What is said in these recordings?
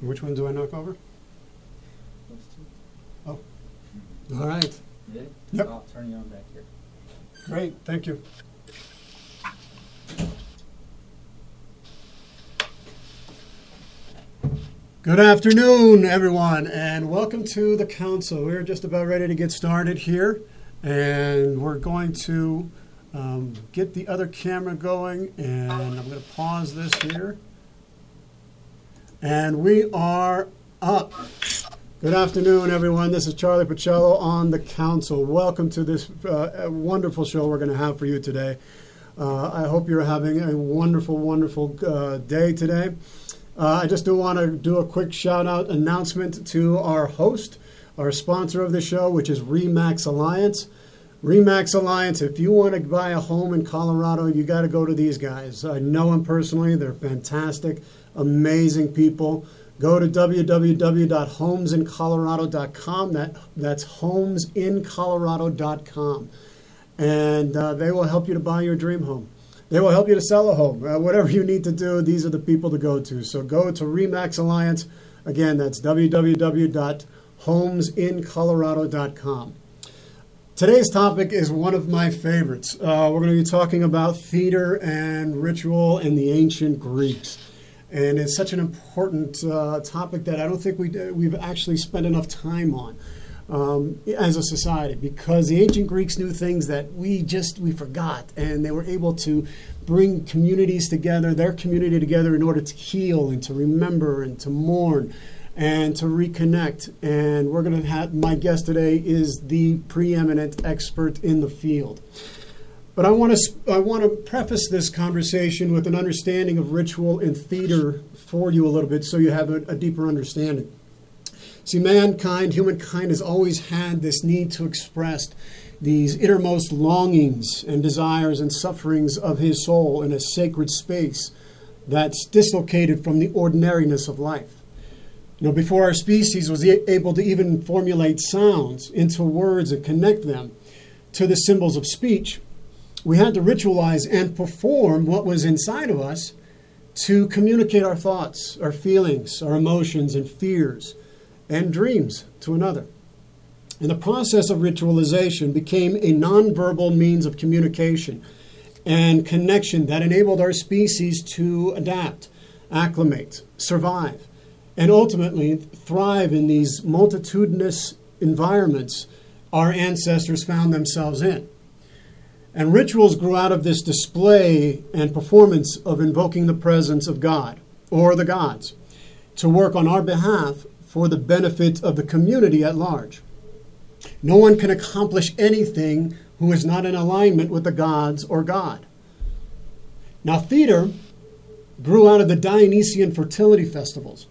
Which one do I knock over? Oh. All right. Yeah? Yep. I'll turn you on back here. Great. Thank you. Good afternoon, everyone, and welcome to the council. We're just about ready to get started here, and we're going to um, get the other camera going, and I'm going to pause this here. And we are up. Good afternoon, everyone. This is Charlie Pacello on the council. Welcome to this uh, wonderful show we're going to have for you today. Uh, I hope you're having a wonderful, wonderful uh, day today. Uh, I just do want to do a quick shout out announcement to our host, our sponsor of the show, which is Remax Alliance. Remax Alliance, if you want to buy a home in Colorado, you got to go to these guys. I know them personally, they're fantastic, amazing people. Go to www.homesincolorado.com. That, that's homesincolorado.com. And uh, they will help you to buy your dream home. They will help you to sell a home. Uh, whatever you need to do, these are the people to go to. So go to Remax Alliance. Again, that's www.homesincolorado.com. Today's topic is one of my favorites. Uh, we're going to be talking about theater and ritual in the ancient Greeks. And it's such an important uh, topic that I don't think we, we've actually spent enough time on um, as a society because the ancient Greeks knew things that we just we forgot, and they were able to bring communities together, their community together, in order to heal and to remember and to mourn and to reconnect. And we're going to have my guest today is the preeminent expert in the field. But I want to I want to preface this conversation with an understanding of ritual and theater for you a little bit, so you have a, a deeper understanding. See, mankind, humankind, has always had this need to express these innermost longings and desires and sufferings of his soul in a sacred space that's dislocated from the ordinariness of life. You know, before our species was able to even formulate sounds into words and connect them to the symbols of speech, we had to ritualize and perform what was inside of us to communicate our thoughts, our feelings, our emotions, and fears and dreams to another. And the process of ritualization became a nonverbal means of communication and connection that enabled our species to adapt, acclimate, survive, and ultimately thrive in these multitudinous environments our ancestors found themselves in. And rituals grew out of this display and performance of invoking the presence of God or the gods to work on our behalf for the benefit of the community at large. No one can accomplish anything who is not in alignment with the gods or God. Now, theater grew out of the Dionysian fertility festivals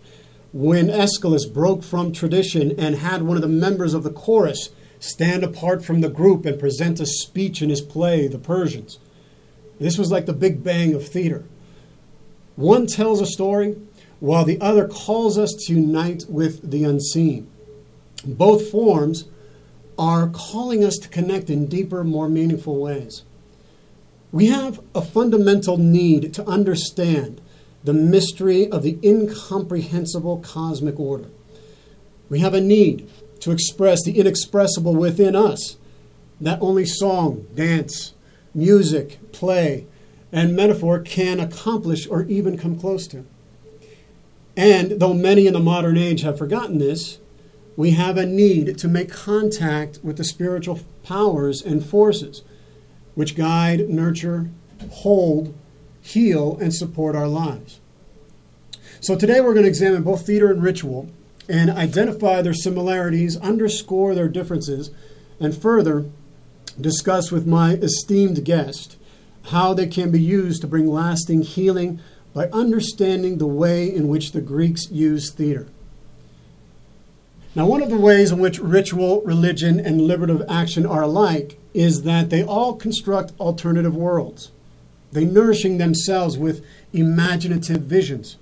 when Aeschylus broke from tradition and had one of the members of the chorus stand apart from the group and present a speech in his play, The Persians. This was like the Big Bang of theater. One tells a story, while the other calls us to unite with the unseen. Both forms are calling us to connect in deeper, more meaningful ways. We have a fundamental need to understand the mystery of the incomprehensible cosmic order. We have a need to express the inexpressible within us that only song, dance, music, play, and metaphor can accomplish or even come close to. And though many in the modern age have forgotten this, we have a need to make contact with the spiritual powers and forces which guide, nurture, hold, heal, and support our lives. So today we're going to examine both theater and ritual and identify their similarities, underscore their differences, and further discuss with my esteemed guest how they can be used to bring lasting healing by understanding the way in which the Greeks used theater. Now, one of the ways in which ritual, religion, and liberative action are alike is that they all construct alternative worlds, they nourishing themselves with imaginative visions.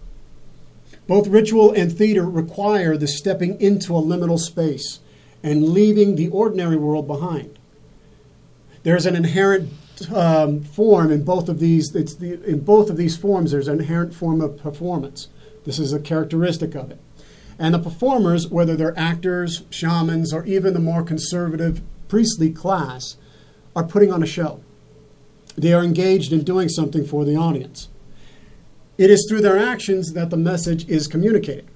Both ritual and theater require the stepping into a liminal space and leaving the ordinary world behind. There's an inherent um, form in both of these. It's the, in both of these forms, there's an inherent form of performance. This is a characteristic of it. And the performers, whether they're actors, shamans, or even the more conservative priestly class, are putting on a show. They are engaged in doing something for the audience. It is through their actions that the message is communicated.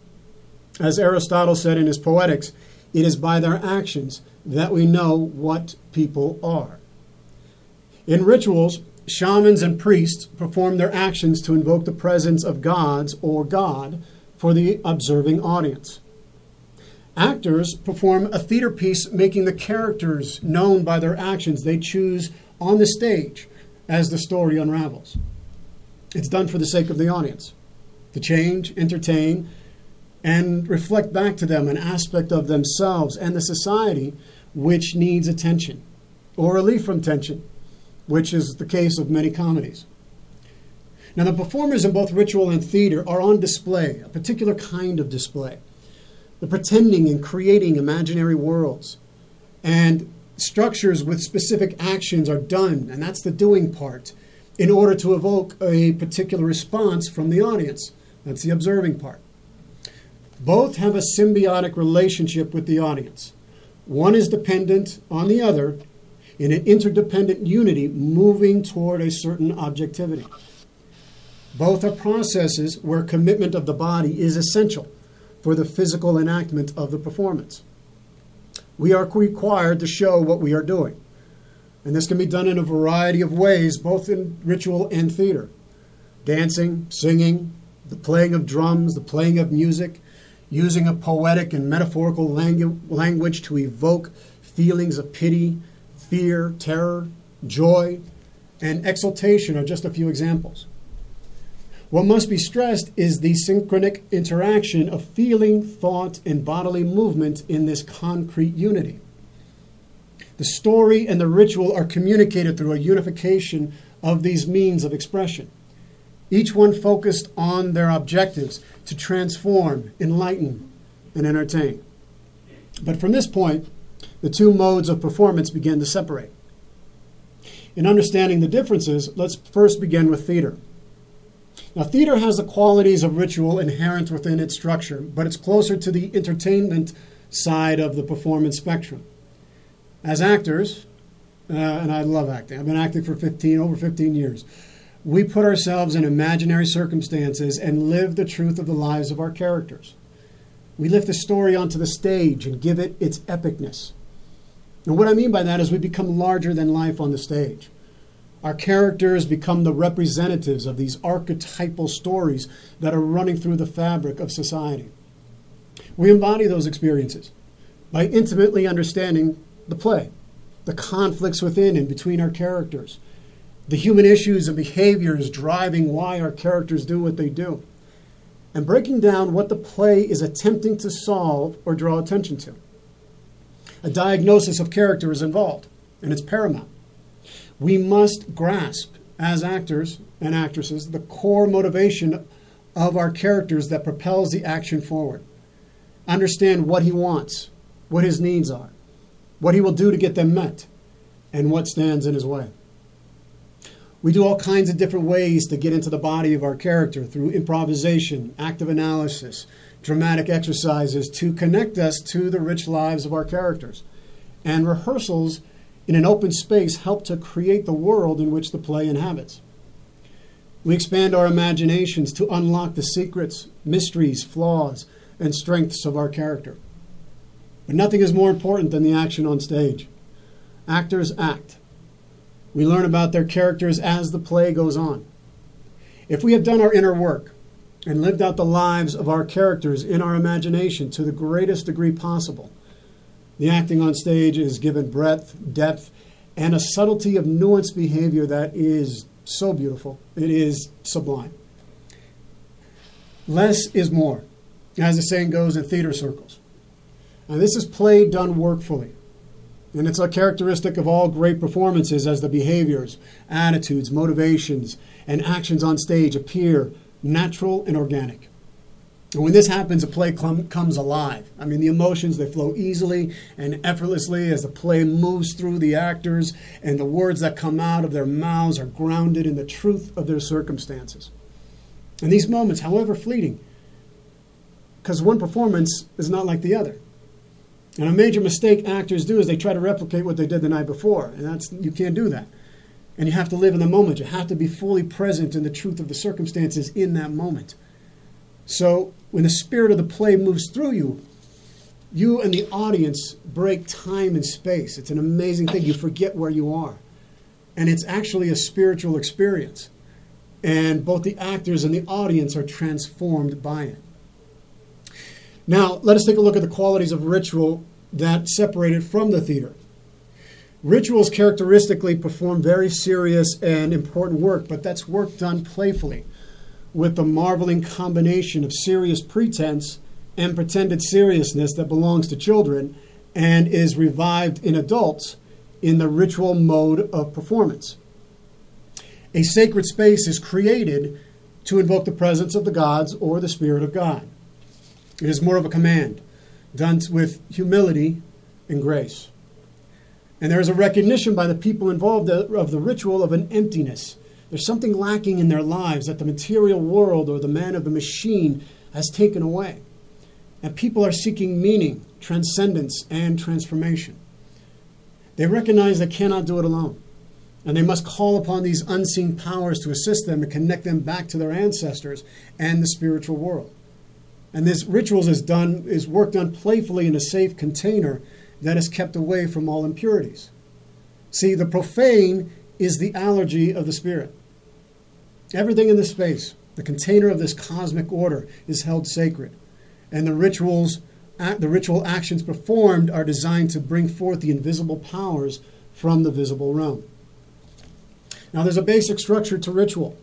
As Aristotle said in his Poetics, it is by their actions that we know what people are. In rituals, shamans and priests perform their actions to invoke the presence of gods or God for the observing audience. Actors perform a theater piece making the characters known by their actions they choose on the stage as the story unravels. It's done for the sake of the audience, to change, entertain, and reflect back to them an aspect of themselves and the society which needs attention or relief from tension, which is the case of many comedies. Now, the performers in both ritual and theater are on display, a particular kind of display. The pretending and creating imaginary worlds. And structures with specific actions are done, and that's the doing part, in order to evoke a particular response from the audience. That's the observing part. Both have a symbiotic relationship with the audience. One is dependent on the other in an interdependent unity moving toward a certain objectivity. Both are processes where commitment of the body is essential for the physical enactment of the performance. We are required to show what we are doing. And this can be done in a variety of ways, both in ritual and theater dancing, singing, the playing of drums, the playing of music, using a poetic and metaphorical langu- language to evoke feelings of pity, fear, terror, joy, and exultation are just a few examples. What must be stressed is the synchronic interaction of feeling, thought, and bodily movement in this concrete unity. The story and the ritual are communicated through a unification of these means of expression, each one focused on their objectives to transform, enlighten, and entertain. But from this point, the two modes of performance begin to separate. In understanding the differences, let's first begin with theater. Now, theater has the qualities of ritual inherent within its structure, but it's closer to the entertainment side of the performance spectrum. As actors, uh, and I love acting, I've been acting for 15, over 15 years, we put ourselves in imaginary circumstances and live the truth of the lives of our characters. We lift the story onto the stage and give it its epicness. And what I mean by that is we become larger than life on the stage. Our characters become the representatives of these archetypal stories that are running through the fabric of society. We embody those experiences by intimately understanding the play, the conflicts within and between our characters, the human issues and behaviors driving why our characters do what they do, and breaking down what the play is attempting to solve or draw attention to. A diagnosis of character is involved, and it's paramount. We must grasp, as actors and actresses, the core motivation of our characters that propels the action forward. Understand what he wants, what his needs are, what he will do to get them met, and what stands in his way. We do all kinds of different ways to get into the body of our character through improvisation, active analysis, dramatic exercises to connect us to the rich lives of our characters. And rehearsals in an open space help to create the world in which the play inhabits. We expand our imaginations to unlock the secrets, mysteries, flaws, and strengths of our character. But nothing is more important than the action on stage. Actors act. We learn about their characters as the play goes on. If we have done our inner work and lived out the lives of our characters in our imagination to the greatest degree possible, the acting on stage is given breadth, depth, and a subtlety of nuanced behavior that is so beautiful. It is sublime. Less is more, as the saying goes in theater circles. And this is play done workfully. And it's a characteristic of all great performances as the behaviors, attitudes, motivations, and actions on stage appear natural and organic. And when this happens, a play clum- comes alive. I mean, the emotions, they flow easily and effortlessly as the play moves through the actors, and the words that come out of their mouths are grounded in the truth of their circumstances. And these moments, however fleeting, because one performance is not like the other. And a major mistake actors do is they try to replicate what they did the night before, and that's you can't do that. And you have to live in the moment. You have to be fully present in the truth of the circumstances in that moment. So when the spirit of the play moves through you, you and the audience break time and space. It's an amazing thing. You forget where you are. And it's actually a spiritual experience. And both the actors and the audience are transformed by it. Now, let us take a look at the qualities of ritual that separate it from the theater. Rituals characteristically perform very serious and important work, but that's work done playfully with the marveling combination of serious pretense and pretended seriousness that belongs to children and is revived in adults in the ritual mode of performance. A sacred space is created to invoke the presence of the gods or the Spirit of God. It is more of a command, done with humility and grace. And there is a recognition by the people involved of the ritual of an emptiness. There's something lacking in their lives that the material world or the man of the machine has taken away. And people are seeking meaning, transcendence, and transformation. They recognize they cannot do it alone. And they must call upon these unseen powers to assist them and connect them back to their ancestors and the spiritual world. And this rituals is done is work done playfully in a safe container that is kept away from all impurities. See, the profane is the allergy of the spirit. Everything in this space, the container of this cosmic order, is held sacred. And the rituals the ritual actions performed are designed to bring forth the invisible powers from the visible realm. Now, there's a basic structure to ritual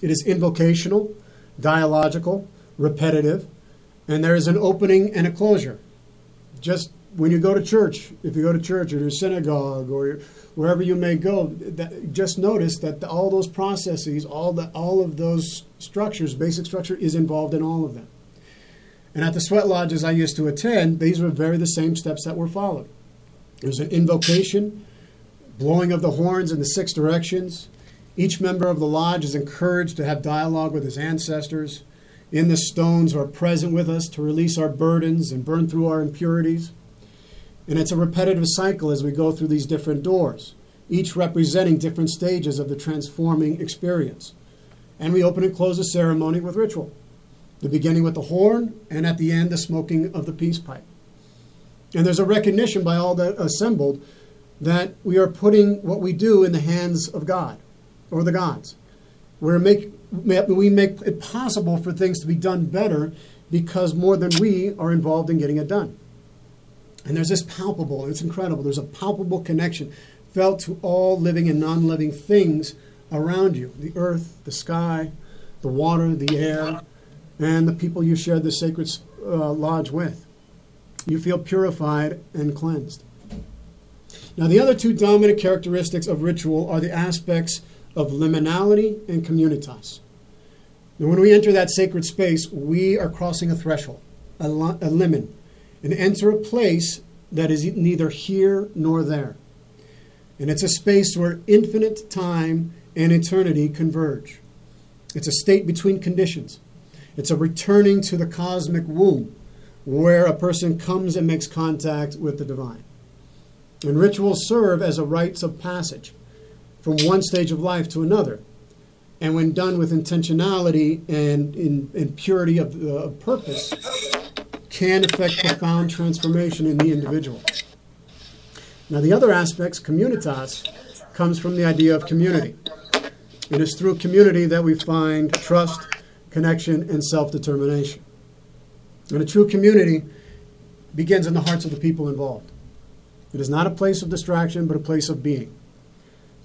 it is invocational, dialogical, repetitive, and there is an opening and a closure. Just when you go to church, if you go to church or to synagogue or wherever you may go, that, just notice that the, all those processes, all the all of those structures, basic structure, is involved in all of them. And at the sweat lodges I used to attend, these were very the same steps that were followed. There's an invocation, blowing of the horns in the six directions. Each member of the lodge is encouraged to have dialogue with his ancestors in the stones who are present with us to release our burdens and burn through our impurities. And it's a repetitive cycle as we go through these different doors, each representing different stages of the transforming experience. And we open and close the ceremony with ritual, the beginning with the horn, and at the end, the smoking of the peace pipe. And there's a recognition by all that assembled that we are putting what we do in the hands of God or the gods. We're make, we make it possible for things to be done better because more than we are involved in getting it done. And there's this palpable, it's incredible, there's a palpable connection felt to all living and non living things around you the earth, the sky, the water, the air, and the people you share the sacred uh, lodge with. You feel purified and cleansed. Now, the other two dominant characteristics of ritual are the aspects of liminality and communitas. Now, when we enter that sacred space, we are crossing a threshold, a, a limen, and enter a place that is neither here nor there. And it's a space where infinite time and eternity converge. It's a state between conditions. It's a returning to the cosmic womb where a person comes and makes contact with the divine. And rituals serve as a rites of passage from one stage of life to another. And when done with intentionality and in, in purity of, uh, of purpose, can effect profound transformation in the individual. Now, the other aspects, communitas, comes from the idea of community. It is through community that we find trust, connection, and self determination. And a true community begins in the hearts of the people involved. It is not a place of distraction, but a place of being.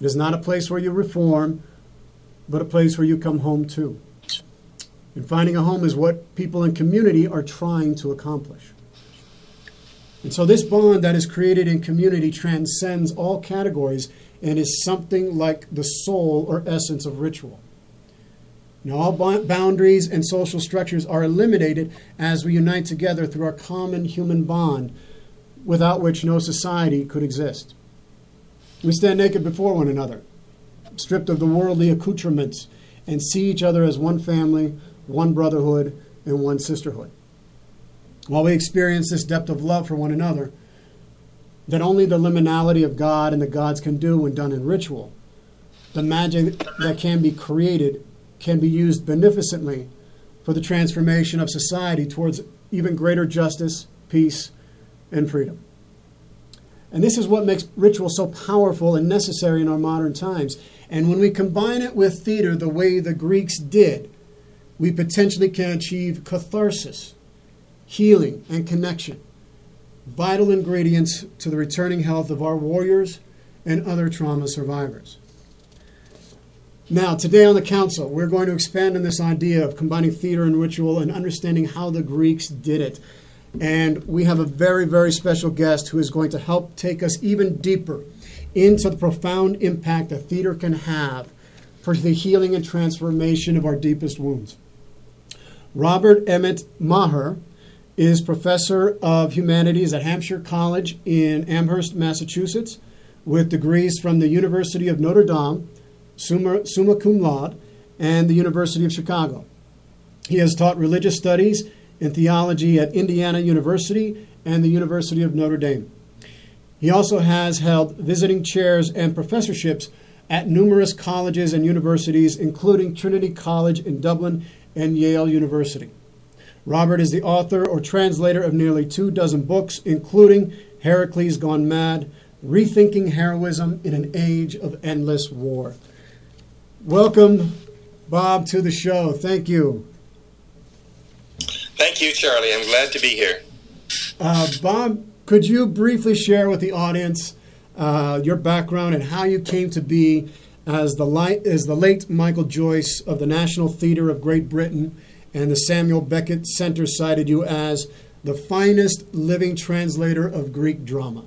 It is not a place where you reform, but a place where you come home to. And finding a home is what people in community are trying to accomplish. And so, this bond that is created in community transcends all categories and is something like the soul or essence of ritual. Now, all boundaries and social structures are eliminated as we unite together through our common human bond, without which no society could exist. We stand naked before one another, stripped of the worldly accoutrements, and see each other as one family, one brotherhood, and one sisterhood. while we experience this depth of love for one another that only the liminality of God and the gods can do when done in ritual, the magic that can be created can be used beneficently for the transformation of society towards even greater justice, peace, and freedom. And this is what makes ritual so powerful and necessary in our modern times. And when we combine it with theater the way the Greeks did, we potentially can achieve catharsis, healing, and connection, vital ingredients to the returning health of our warriors and other trauma survivors. Now, today on the Council, we're going to expand on this idea of combining theater and ritual and understanding how the Greeks did it. And we have a very, very special guest who is going to help take us even deeper into the profound impact that theater can have for the healing and transformation of our deepest wounds. Robert Emmet Meagher is professor of humanities at Hampshire College in Amherst, Massachusetts, with degrees from the University of Notre Dame, summa, summa cum laude, and the University of Chicago. He has taught religious studies in theology at Indiana University and the University of Notre Dame. He also has held visiting chairs and professorships at numerous colleges and universities, including Trinity College in Dublin and Yale University. Robert is the author or translator of nearly two dozen books, including Herakles Gone Mad, Rethinking Heroism in an Age of Endless War. Welcome, Bob, to the show. Thank you. Thank you, Charlie. I'm glad to be here. Uh, Bob, could you briefly share with the audience uh, your background and how you came to be as the, light, as the late Michael Joyce of the National Theatre of Great Britain and the Samuel Beckett Center cited you as the finest living translator of Greek drama?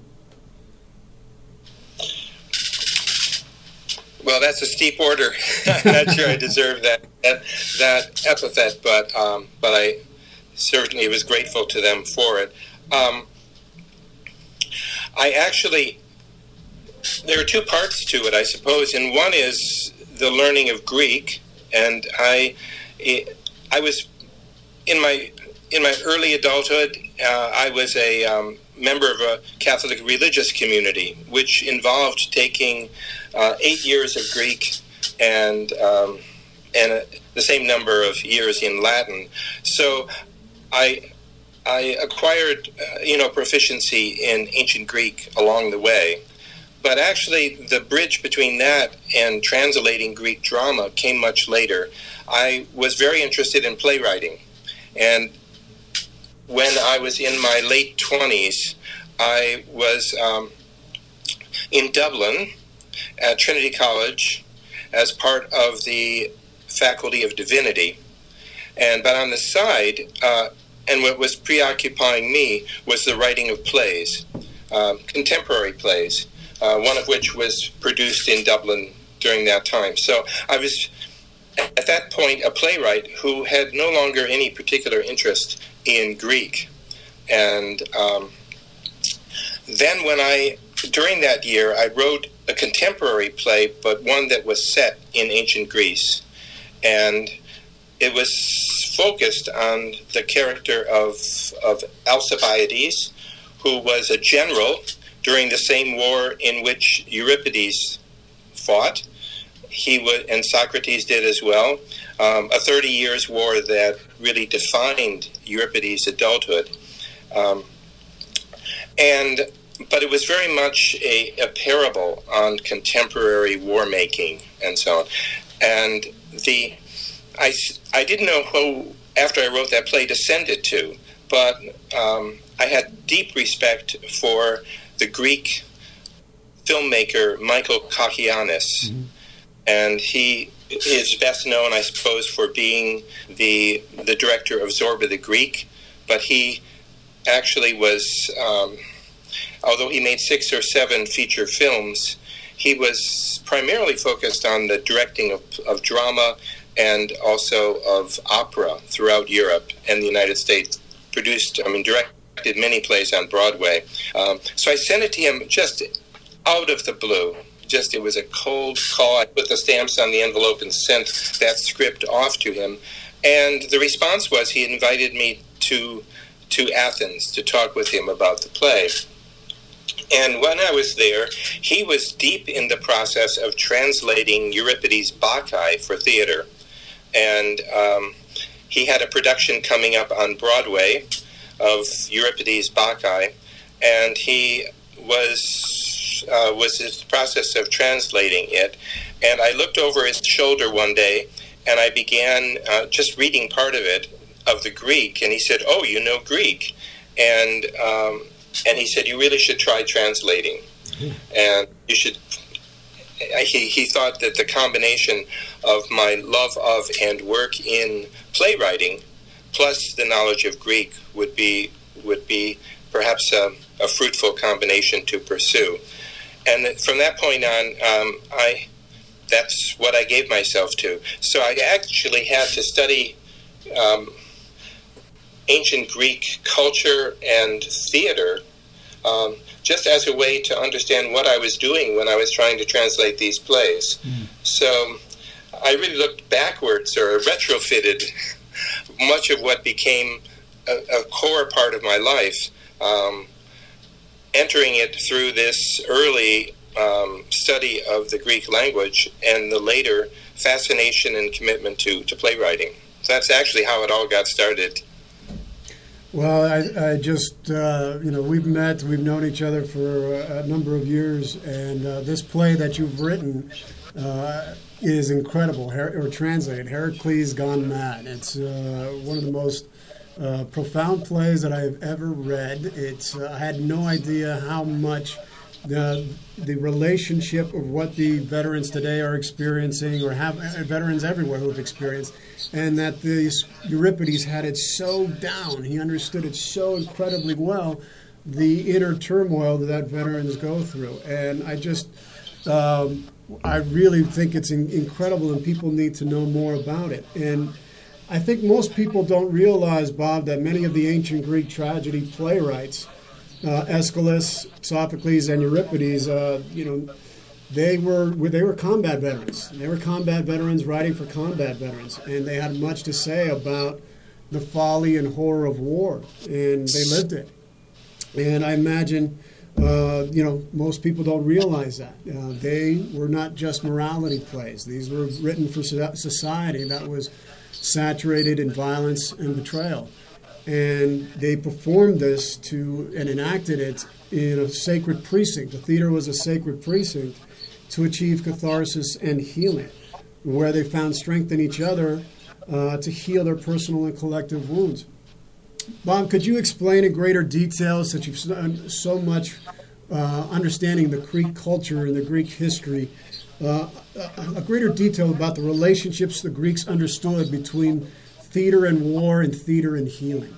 Well, that's a steep order. I'm not sure I deserve that, that, that epithet, but um, but I certainly was grateful to them for it. Um, I actually, there are two parts to it, I suppose, and one is the learning of Greek, and I, I was in my in my early adulthood, uh, I was a um, member of a Catholic religious community, which involved taking uh, eight years of Greek and um, and uh, the same number of years in Latin. So I I acquired uh, you know proficiency in ancient Greek along the way. But actually, the bridge between that and translating Greek drama came much later. I was very interested in playwriting. And when I was in my late 20s, I was um, in Dublin at Trinity College as part of the Faculty of Divinity. And but on the side, uh, and what was preoccupying me was the writing of plays, um, contemporary plays, uh, one of which was produced in Dublin during that time. So I was at that point a playwright who had no longer any particular interest in Greek. And um, then when I, during that year, I wrote a contemporary play, but one that was set in ancient Greece. And it was focused on the character of, of Alcibiades, who was a general during the same war in which Euripides fought. He would, and Socrates did as well. Um, a 30 years war that really defined Euripides' adulthood. Um, and but it was very much a, a parable on contemporary war making and so on. And the I, I didn't know who, after I wrote that play, to send it to, but um, I had deep respect for the Greek filmmaker Michael Cacoyannis. Mm-hmm. And he is best known, I suppose, for being the, the director of Zorba the Greek, but he actually was, um, although he made six or seven feature films, he was primarily focused on the directing of, of drama and also of opera throughout Europe and the United States. Produced, I mean, directed many plays on Broadway. Um, so I sent it to him just out of the blue. Just it was a cold call. I put the stamps on the envelope and sent that script off to him. And the response was he invited me to to Athens to talk with him about the play. And when I was there, he was deep in the process of translating Euripides' Bacchae for theater. And um, he had a production coming up on Broadway of Euripides' Bacchae, and he was uh, was in the process of translating it. And I looked over his shoulder one day, and I began uh, just reading part of it of the Greek, and he said, "Oh, you know Greek," and um, and he said, "You really should try translating, and you should." He, he thought that the combination of my love of and work in playwriting, plus the knowledge of Greek, would be would be perhaps a, a fruitful combination to pursue. And from that point on, um, I that's what I gave myself to. So I actually had to study um, ancient Greek culture and theater um, just as a way to understand what I was doing when I was trying to translate these plays. Mm. So I really looked backwards or retrofitted much of what became a, a core part of my life, um, entering it through this early um, study of the Greek language and the later fascination and commitment to, to playwriting. So that's actually how it all got started. Well, I, I just, uh, you know, we've met, we've known each other for a, number of years, and uh, this play that you've written uh, is incredible, Her- or translated, Herakles Gone Mad. It's uh, one of the most uh, profound plays that I have ever read. It's, uh, I had no idea how much the the relationship of what the veterans today are experiencing, or have uh, veterans everywhere who have experienced, and that this Euripides had it so down. He understood it so incredibly well, the inner turmoil that, that veterans go through, and I just. Um, I really think it's in, incredible, and people need to know more about it. And I think most people don't realize, Bob, that many of the ancient Greek tragedy playwrights uh, Aeschylus, Sophocles, and Euripides, uh, you know, they were they were combat veterans. They were combat veterans writing for combat veterans, and they had much to say about the folly and horror of war, and they lived it. And I imagine, uh, you know, most people don't realize that uh, they were not just morality plays. These were written for society that was saturated in violence and betrayal and they performed this to and enacted it in a sacred precinct. The theater was a sacred precinct to achieve catharsis and healing, where they found strength in each other uh, to heal their personal and collective wounds. Bob, could you explain in greater detail, since you've done so much uh, understanding the Greek culture and the Greek history, uh, a greater detail about the relationships the Greeks understood between theater and war and theater and healing?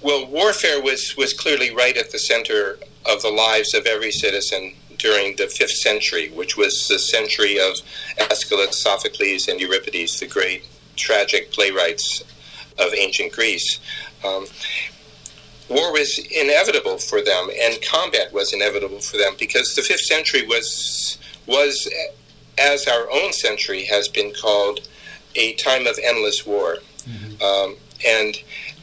Well, warfare was, was clearly right at the center of the lives of every citizen during the fifth century, which was the century of Aeschylus, Sophocles, and Euripides, the great tragic playwrights of ancient Greece. Um, war was inevitable for them, and combat was inevitable for them because the fifth century was was as our own century has been called a time of endless war. Mm-hmm. Um, and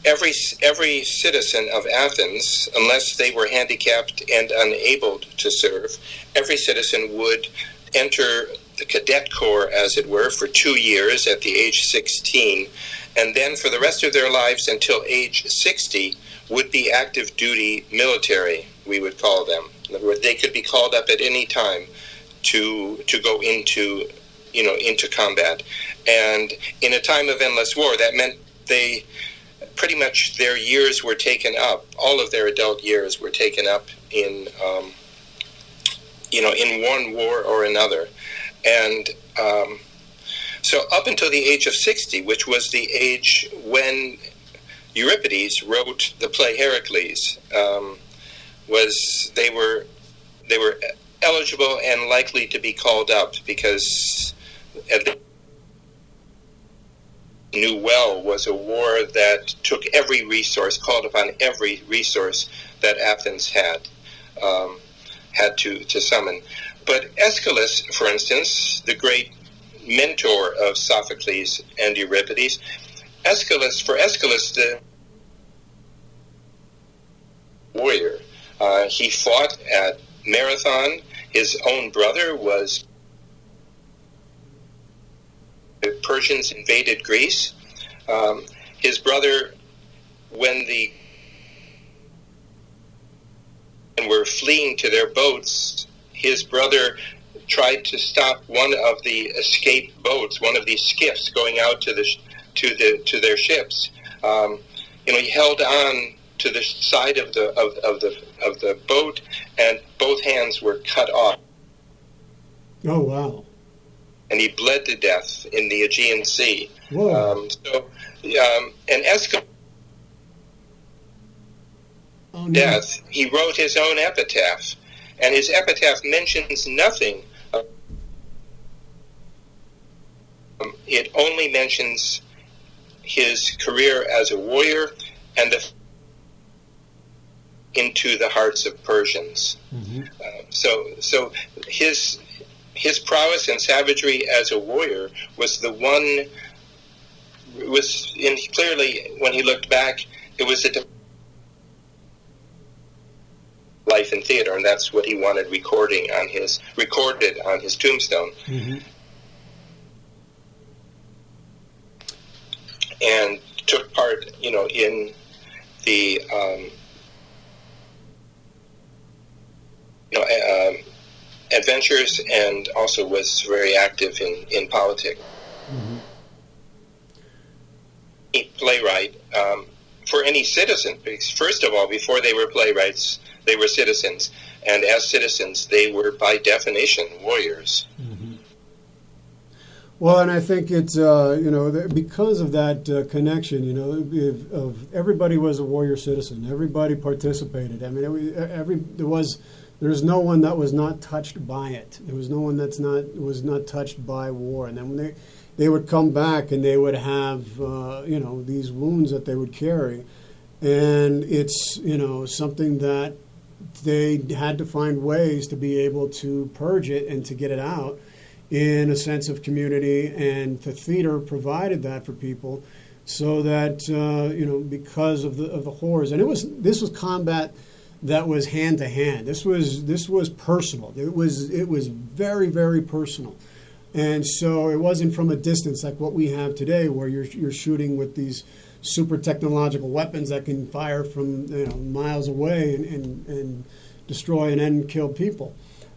every, every citizen of Athens, unless they were handicapped and unable to serve, every citizen would enter the cadet corps, as it were, for two years at the age 16, and then for the rest of their lives until age 60 would be active duty military, we would call them. In other words, they could be called up at any time to to go into you know into combat. And in a time of endless war, that meant they pretty much their years were taken up. All of their adult years were taken up in um, you know in one war or another, and um, so up until the age of sixty, which was the age when Euripides wrote the play Heracles, um, was they were they were eligible and likely to be called up because knew well was a war that took every resource, called upon every resource that Athens had um, had to, to summon. But Aeschylus, for instance, the great mentor of Sophocles and Euripides, Aeschylus, for Aeschylus, the warrior, uh, he fought at Marathon. His own brother was. The Persians invaded Greece. Um, his brother, when the and were fleeing to their boats, his brother tried to stop one of the escape boats, one of these skiffs going out to the to the to their ships. Um, you know, he held on to the side of the of, of the of the boat, and both hands were cut off. Oh wow! And he bled to death in the Aegean Sea. Um, so, um, and Aeschylus oh, no. death, he wrote his own epitaph, and his epitaph mentions nothing. Um, it only mentions his career as a warrior and the into the hearts of Persians. Mm-hmm. Uh, so, so his his prowess and savagery as a warrior was the one was in clearly when he looked back, it was a life in theater, and that's what he wanted recording on his recorded on his tombstone. Mm-hmm. And took part, you know, in the um, you know, uh, adventures and also was very active in, in politics. Mm-hmm. Playwright um, for any citizen, because first of all, before they were playwrights, they were citizens. And as citizens, they were by definition warriors. Mm-hmm. Well, and I think it's uh, you know because of that uh, connection, you know, if, of everybody was a warrior citizen. Everybody participated. I mean, it, every there was there's no one that was not touched by it. There was no one that's not was not touched by war. And then when they they would come back and they would have uh, you know these wounds that they would carry, and it's you know something that they had to find ways to be able to purge it and to get it out in a sense of community. And the theater provided that for people, so that uh, you know because of the of the horrors. And it was this was combat that was hand to hand. This was this was personal. It was it was very very personal, and so it wasn't from a distance like what we have today, where you're you're shooting with these super technological weapons that can fire from you know, miles away and, and, and destroy and end kill people.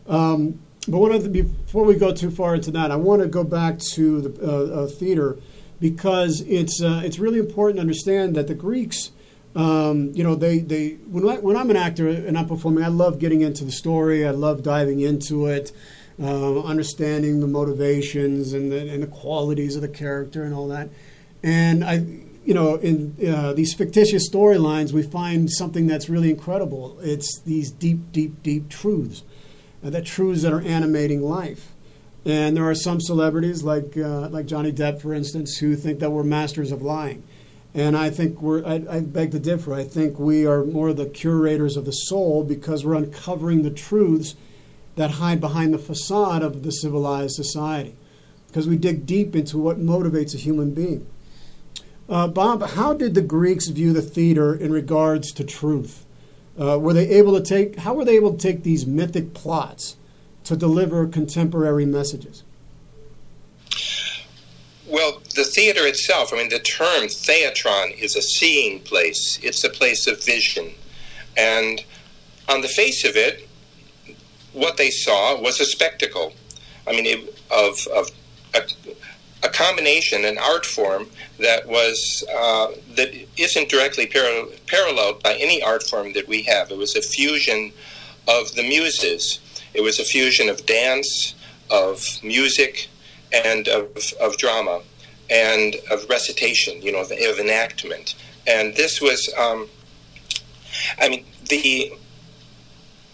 Um, but one of the, before we go too far into that, I want to go back to the uh, uh, theater because it's uh, it's really important to understand that the Greeks um, you know, they, they when, I, when I'm an actor and I'm performing, I love getting into the story. I love diving into it, uh, understanding the motivations and the, and the qualities of the character and all that. And I, you know, in uh, these fictitious storylines, we find something that's really incredible. It's these deep, deep, deep truths, uh, truths that are animating life. And there are some celebrities, like uh, like Johnny Depp, for instance, who think that we're masters of lying and I think we're, I, I, beg to differ. I think we are more the curators of the soul because we're uncovering the truths that hide behind the facade of the civilized society. Because we dig deep into what motivates a human being. Uh, Bob, how did the Greeks view the theater in regards to truth? Uh, were they able to take, how were they able to take these mythic plots to deliver contemporary messages? Well, the theater itself, I mean, the term theatron is a seeing place, it's a place of vision. And on the face of it, what they saw was a spectacle. I mean, it, of, of a, a, combination, an art form that was uh, that isn't directly par- paralleled by any art form that we have. It was a fusion of the muses. It was a fusion of dance, of music, and of, of drama and of recitation, you know, of, of enactment. And this was, um, I mean, the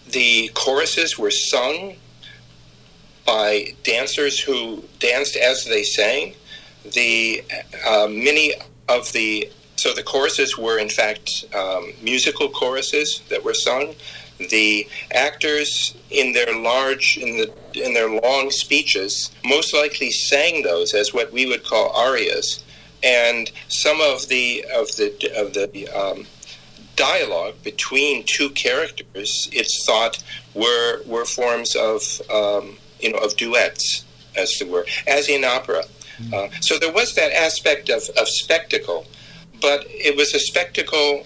the choruses were sung by dancers who danced as they sang. The uh, many of the so the choruses were in fact um, musical choruses that were sung the actors in their large in the in their long speeches most likely sang those as what we would call arias and some of the of the of the um, dialogue between two characters, it's thought were were forms of um, you know of duets, as it were, as in opera. Mm-hmm. Uh, so there was that aspect of, of spectacle, but it was a spectacle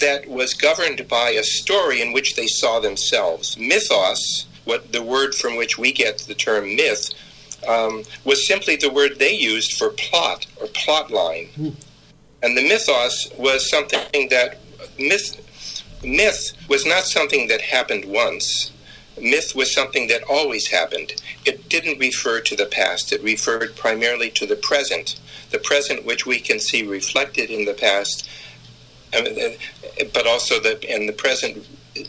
that was governed by a story in which they saw themselves. Mythos, what the word from which we get the term myth, um, was simply the word they used for plot or plot line. And the mythos was something that myth myth was not something that happened once. Myth was something that always happened. It didn't refer to the past. It referred primarily to the present, the present which we can see reflected in the past, but also the in the present,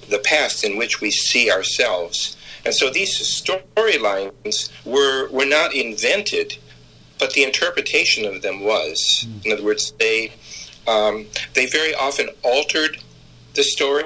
the past in which we see ourselves. And so these storylines were were not invented but the interpretation of them was. Mm. In other words, they um, they very often altered the story.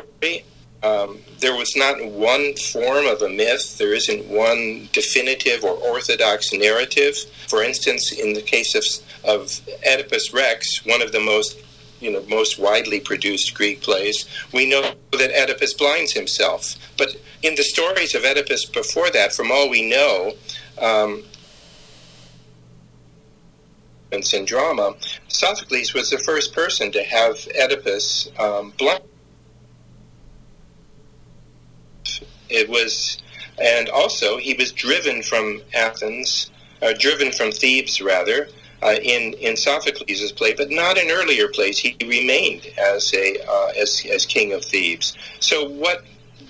Um, there was not one form of a myth. There isn't one definitive or orthodox narrative. For instance, in the case of, of Oedipus Rex, one of the most you know most widely produced Greek plays, we know that Oedipus blinds himself. But in the stories of Oedipus before that, from all we know, um, in drama, Sophocles was the first person to have Oedipus um, blind. It was, and also he was driven from Athens, uh, driven from Thebes rather, uh, in in Sophocles' play, but not in earlier plays. He remained as a uh, as as king of Thebes. So what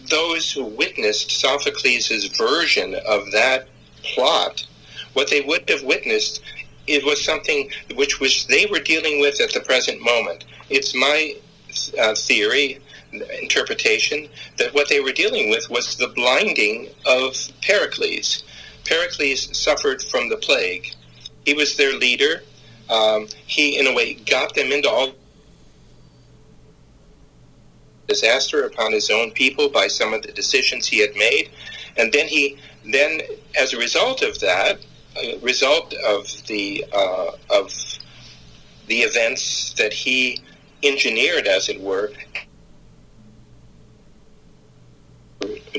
those who witnessed Sophocles' version of that plot, what they would have witnessed it was something which was they were dealing with at the present moment. It's my uh, theory, interpretation, that what they were dealing with was the blinding of Pericles. Pericles suffered from the plague. He was their leader. Um, he, in a way, got them into all disaster upon his own people by some of the decisions he had made. And then he, then as a result of that, a result of the uh, of the events that he engineered, as it were,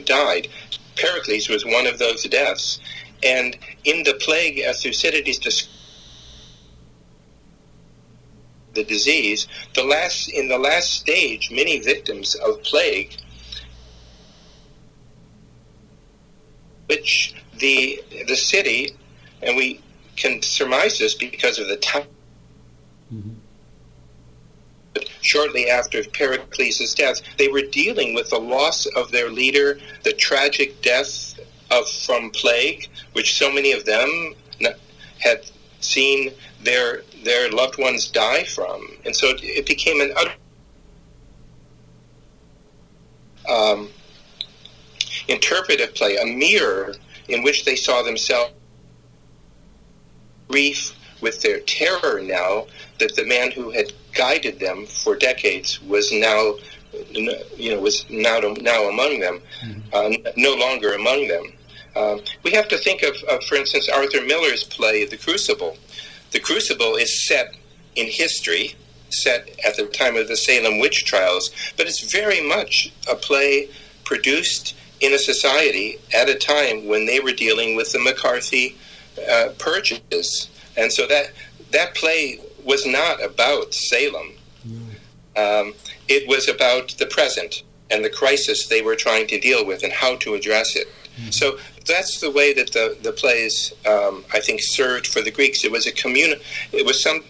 died. Pericles was one of those deaths, and in the plague, as Thucydides described the disease, the last in the last stage, many victims of plague, which the the city and we can surmise this because of the time. Mm-hmm. Shortly after Pericles' death, they were dealing with the loss of their leader, the tragic death of from plague, which so many of them had seen their their loved ones die from, and so it, it became an utter um, interpretive play, a mirror in which they saw themselves grief with their terror now that the man who had guided them for decades was now you know was now now among them mm-hmm. uh, no longer among them uh, we have to think of, of, for instance arthur miller's play the crucible the crucible is set in history set at the time of the salem witch trials but it's very much a play produced in a society at a time when they were dealing with the mccarthy uh, purchase, and so that that play was not about Salem. Um, it was about the present and the crisis they were trying to deal with and how to address it. Mm-hmm. So that's the way that the the plays um, I think served for the Greeks. It was a communi- It was some.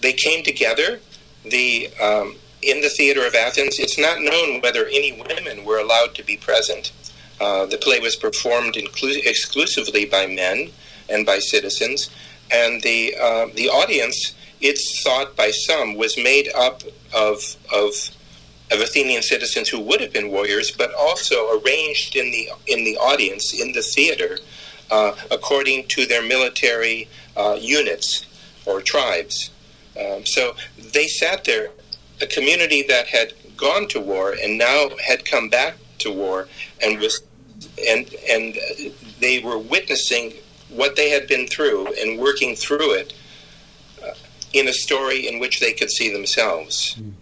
They came together. The um, in the theater of Athens, it's not known whether any women were allowed to be present. Uh, the play was performed inclu- exclusively by men and by citizens. And the uh, the audience, it's thought by some, was made up of of of Athenian citizens who would have been warriors, but also arranged in the in the audience in the theater uh, according to their military uh, units or tribes. Um, so they sat there, a community that had gone to war and now had come back to war and was and and they were witnessing what they had been through and working through it in a story in which they could see themselves. Mm.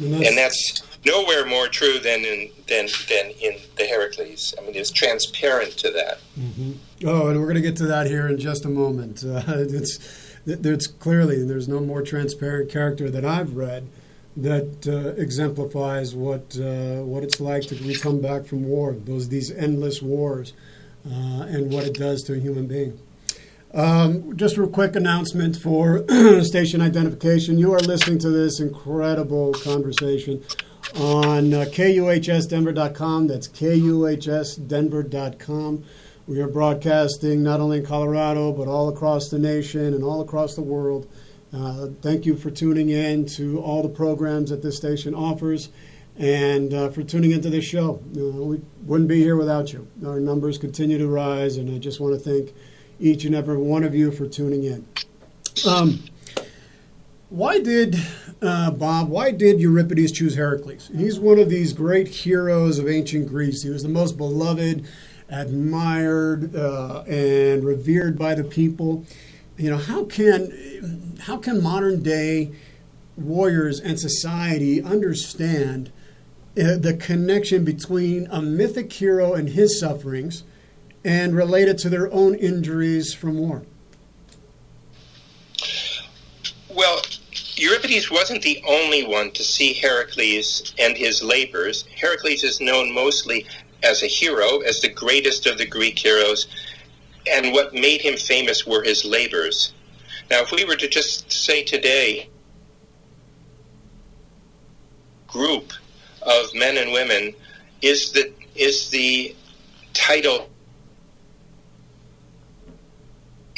And, that's, and that's, nowhere more true than in than than in the Heracles. I mean, it's transparent to that. Mm-hmm. Oh, and we're going to get to that here in just a moment. Uh, it's it's clearly there's no more transparent character that I've read that uh, exemplifies what uh, what it's like to come back from war. Those these endless wars uh, and what it does to a human being. Um, just a quick announcement for station identification. You are listening to this incredible conversation on uh, kuhsdenver.com. That's kuhsdenver.com. We are broadcasting not only in Colorado, but all across the nation and all across the world. Uh, thank you for tuning in to all the programs that this station offers and uh, for tuning into this show. Uh, we wouldn't be here without you. Our numbers continue to rise, and I just want to thank each and every one of you for tuning in. Um, why did uh, Bob? Why did Euripides choose Heracles? He's one of these great heroes of ancient Greece. He was the most beloved, admired, uh, and revered by the people. You know how can how can modern day warriors and society understand uh, the connection between a mythic hero and his sufferings? And related to their own injuries from war? Well, Euripides wasn't the only one to see Heracles and his labors. Heracles is known mostly as a hero, as the greatest of the Greek heroes, and what made him famous were his labors. Now, if we were to just say today, group of men and women is the is the title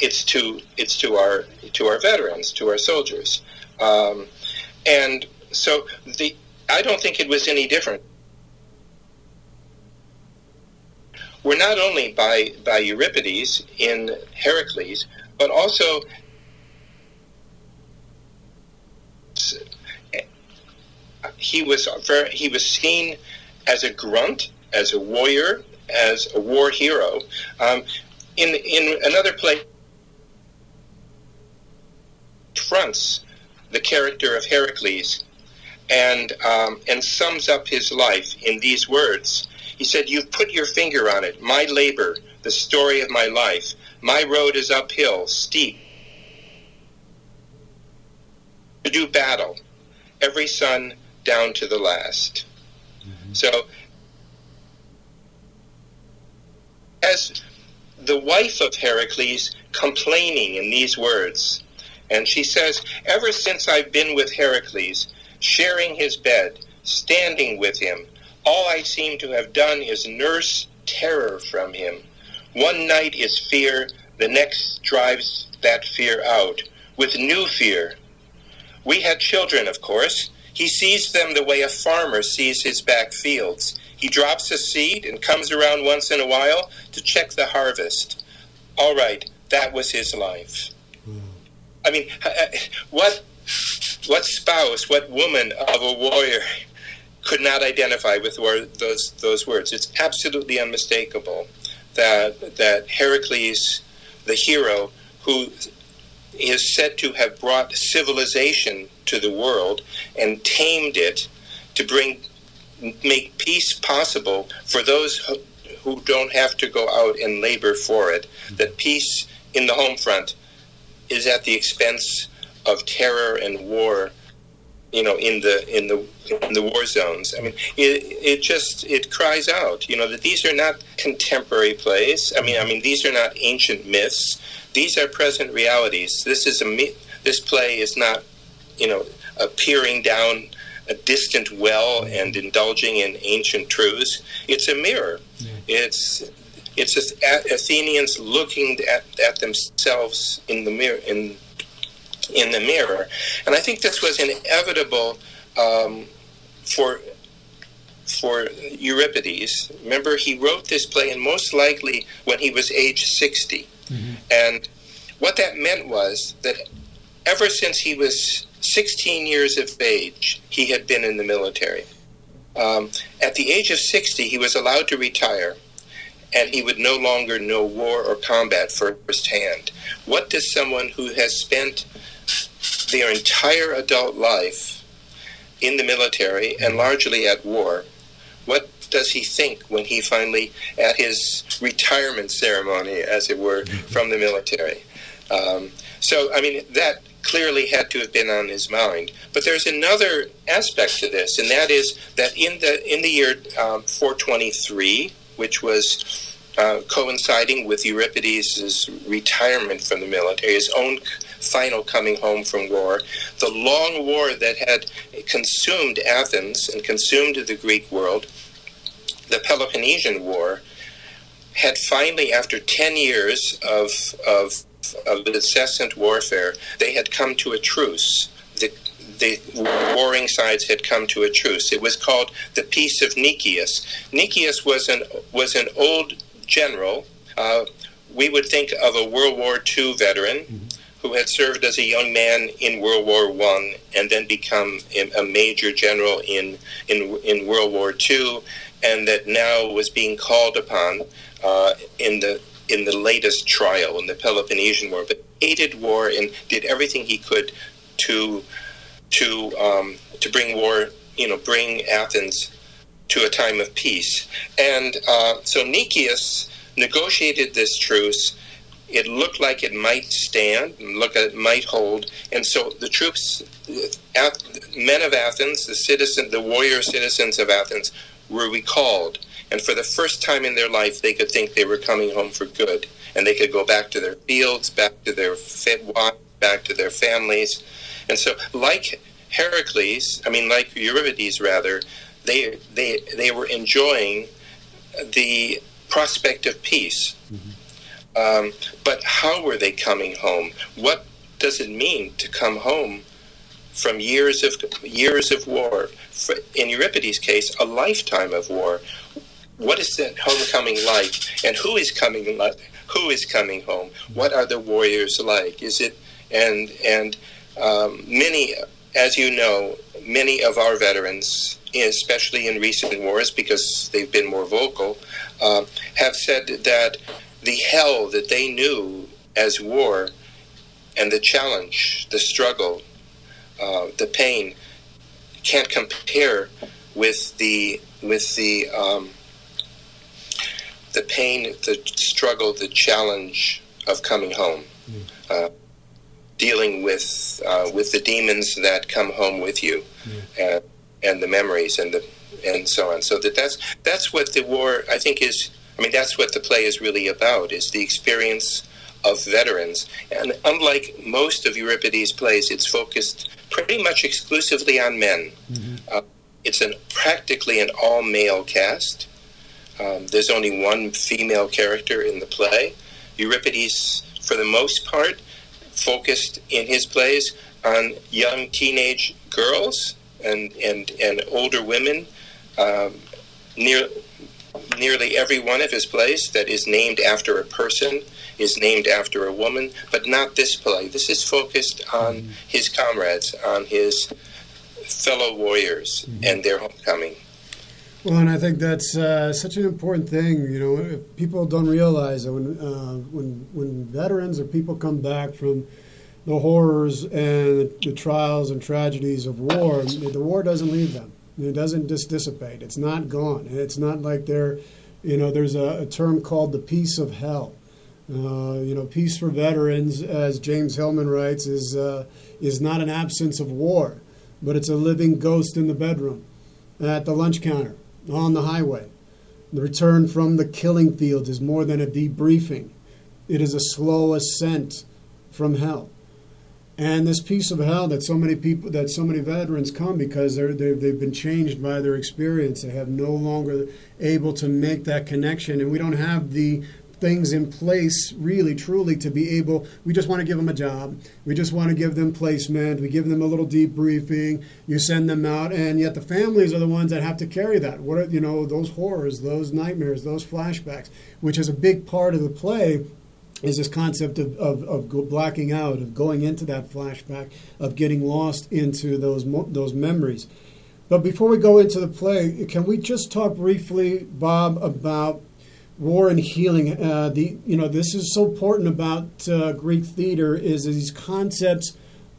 it's to it's to our to our veterans, to our soldiers, um, and so the I don't think it was any different. We're not only by by Euripides in Heracles, but also he was he was seen as a grunt, as a warrior, as a war hero. Um, in in another place confronts the character of Heracles and um, and sums up his life in these words. He said, "You've put your finger on it. My labor, the story of my life. My road is uphill, steep. To do battle, every son down to the last." Mm-hmm. So, as the wife of Heracles complaining in these words, and she says, Ever since I've been with Heracles, sharing his bed, standing with him, all I seem to have done is nurse terror from him. One night is fear, the next drives that fear out, with new fear. We had children, of course. He sees them the way a farmer sees his back fields. He drops a seed and comes around once in a while to check the harvest. All right, that was his life. I mean, uh, what what spouse, what woman of a warrior could not identify with those those words? It's absolutely unmistakable that that Heracles, the hero, who is said to have brought civilization to the world and tamed it to bring make peace possible for those who, who don't have to go out and labor for it. That peace in the home front is at the expense of terror and war you know in the in the in the war zones. I mean it it just it cries out you know that these are not contemporary plays. I mean i mean these are not ancient myths. These are present realities. This is a this play is not you know peering down a distant well and indulging in ancient truths. It's a mirror. It's it's just Athenians looking at, at themselves in the mirror in in the mirror, and I think this was inevitable um, for for Euripides. Remember, he wrote this play, and most likely when he was age 60. Mm-hmm. And what that meant was that ever since he was 16 years of age, he had been in the military. Um, at the age of 60, he was allowed to retire and he would no longer know war or combat firsthand. What does someone who has spent their entire adult life in the military and largely at war, what does he think when he finally, at his retirement ceremony, as it were, from the military? Um, so, I mean, that clearly had to have been on his mind. But there's another aspect to this, and that is that in the in the year um, 423, which was uh, coinciding with Euripides' retirement from the military, his own final coming home from war, the long war that had consumed Athens and consumed the Greek world, the Peloponnesian War, had finally, after 10 years of, of, of incessant warfare, they had come to a truce. The, warring sides had come to a truce. It was called the Peace of Nicias. Nicias was an, was an old general. Uh, we would think of a World War II veteran mm-hmm. who had served as a young man in World War One and then become a major general in, in, in World War II, and that now was being called upon uh, in the in the latest trial in the Peloponnesian War, but hated war and did everything he could to to um, to bring war, you know, bring Athens to a time of peace. And uh, so Nicias negotiated this truce. It looked like it might stand, look it might hold, and so the troops, men of Athens, the citizen, the warrior citizens of Athens, were recalled, and for the first time in their life, they could think they were coming home for good, and they could go back to their fields, back to their fit back to their families, and so like Heracles, I mean like Euripides rather, they they they were enjoying the prospect of peace. Mm-hmm. Um, but how were they coming home? What does it mean to come home from years of years of war? For, in Euripides' case, a lifetime of war. What is that homecoming like? And who is coming? Who is coming home? What are the warriors like? Is it and and um, many, as you know, many of our veterans especially in recent wars because they've been more vocal, uh, have said that the hell that they knew as war and the challenge, the struggle, uh, the pain can't compare with the with the um, the pain, the struggle, the challenge of coming home, mm. uh, dealing with uh, with the demons that come home with you, mm and the memories and the and so on. So that that's that's what the war I think is. I mean, that's what the play is really about: is the experience of veterans. And unlike most of Euripides' plays, it's focused pretty much exclusively on men. Mm-hmm. Uh, it's an practically an all male cast. Um, there's only one female character in the play. Euripides, for the most part, focused in his plays on young teenage girls and and and older women. Um, near, nearly every one of his plays that is named after a person is named after a woman, but not this play. This is focused on mm-hmm. his comrades, on his fellow warriors, mm-hmm. and their homecoming. Well, and I think that's uh, such an important thing. You know, people don't realize that when uh, when when veterans or people come back from the horrors and the trials and tragedies of war, the war doesn't leave them. It doesn't just dissipate. It's not gone. It's not like they're, you know, there's a, a term called the peace of hell. Uh, you know, peace for veterans, as James Hillman writes, is uh, is not an absence of war, but it's a living ghost in the bedroom, at the lunch counter, on the highway. The return from the killing fields is more than a debriefing; it is a slow ascent from hell. And this piece of hell that so many people, that so many veterans come because they're, they have been changed by their experience. They have no longer able to make that connection, and we don't have the things in place really truly to be able we just want to give them a job. We just want to give them placement. We give them a little debriefing. You send them out and yet the families are the ones that have to carry that. What are you know those horrors those nightmares those flashbacks which is a big part of the play is this concept of, of, of blacking out, of going into that flashback, of getting lost into those those memories. But before we go into the play, can we just talk briefly, Bob, about war and healing? Uh, the you know this is so important about uh, Greek theater is these concepts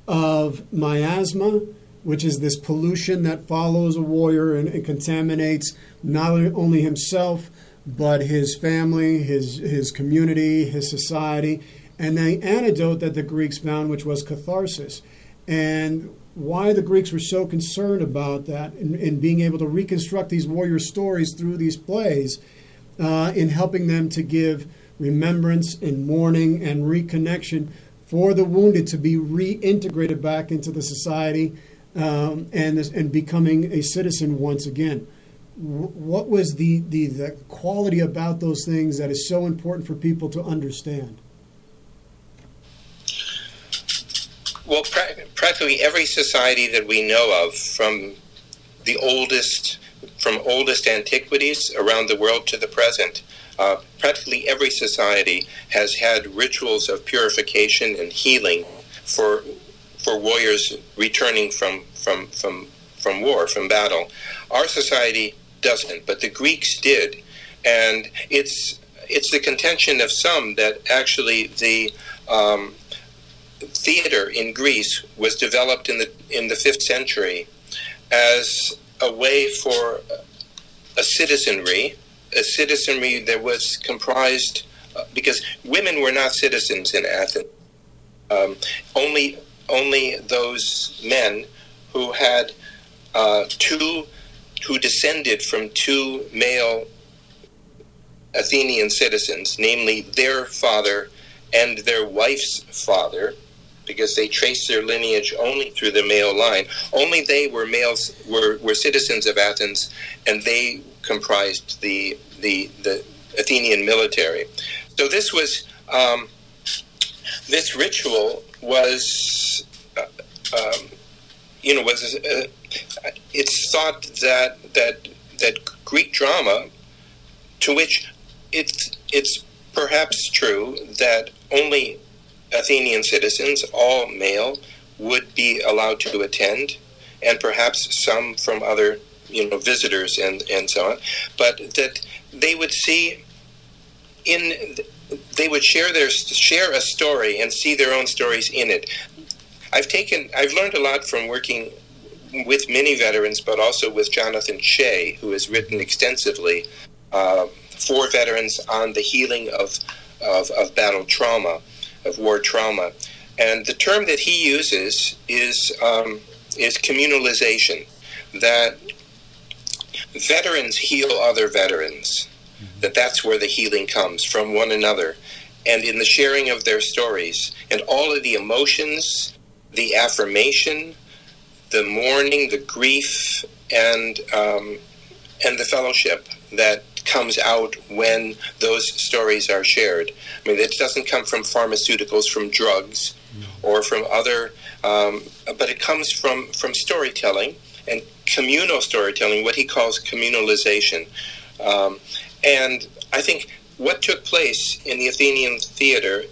of miasma, which is this pollution that follows a warrior and, and contaminates not only himself but his family, his his community, his society, and the antidote that the Greeks found, which was catharsis, and why the Greeks were so concerned about that and, being able to reconstruct these warrior stories through these plays, uh, in helping them to give remembrance and mourning and reconnection for the wounded to be reintegrated back into the society um, and this, and becoming a citizen once again. what was the, the, the quality about those things that is so important for people to understand? Well, pra- practically every society that we know of, from the oldest, from oldest antiquities around the world to the present, uh, practically every society has had rituals of purification and healing for for warriors returning from from from from war, from battle. Our society doesn't, but the Greeks did, and it's it's the contention of some that actually the um, theater in Greece was developed in the in the fifth century as a way for a citizenry a citizenry that was comprised uh, because women were not citizens in Athens. Um, only only those men who had uh, two who descended from two male Athenian citizens, namely their father and their wife's father, because they traced their lineage only through the male line. Only they were males were, were citizens of Athens, and they comprised the the the Athenian military. So this was um, this ritual was uh, um, you know was uh, it's thought that that that Greek drama to which it's it's perhaps true that only Athenian citizens, all male, would be allowed to attend, and perhaps some from other you know visitors and and so on, but that they would see in they would share their share a story and see their own stories in it. I've taken I've learned a lot from working with many veterans, but also with Jonathan Shay, who has written extensively uh, for veterans on the healing of, of, of battle trauma, of war trauma. And the term that he uses is um, is communalization. That veterans heal other veterans. Mm-hmm. That that's where the healing comes from one another, and in the sharing of their stories and all of the emotions, the affirmation, the mourning, the grief, and um, and the fellowship that comes out when those stories are shared. I mean, it doesn't come from pharmaceuticals, from drugs, mm-hmm. or from other, um, but it comes from from storytelling and communal storytelling, what he calls communalization. Um, and I think what took place in the Athenian theater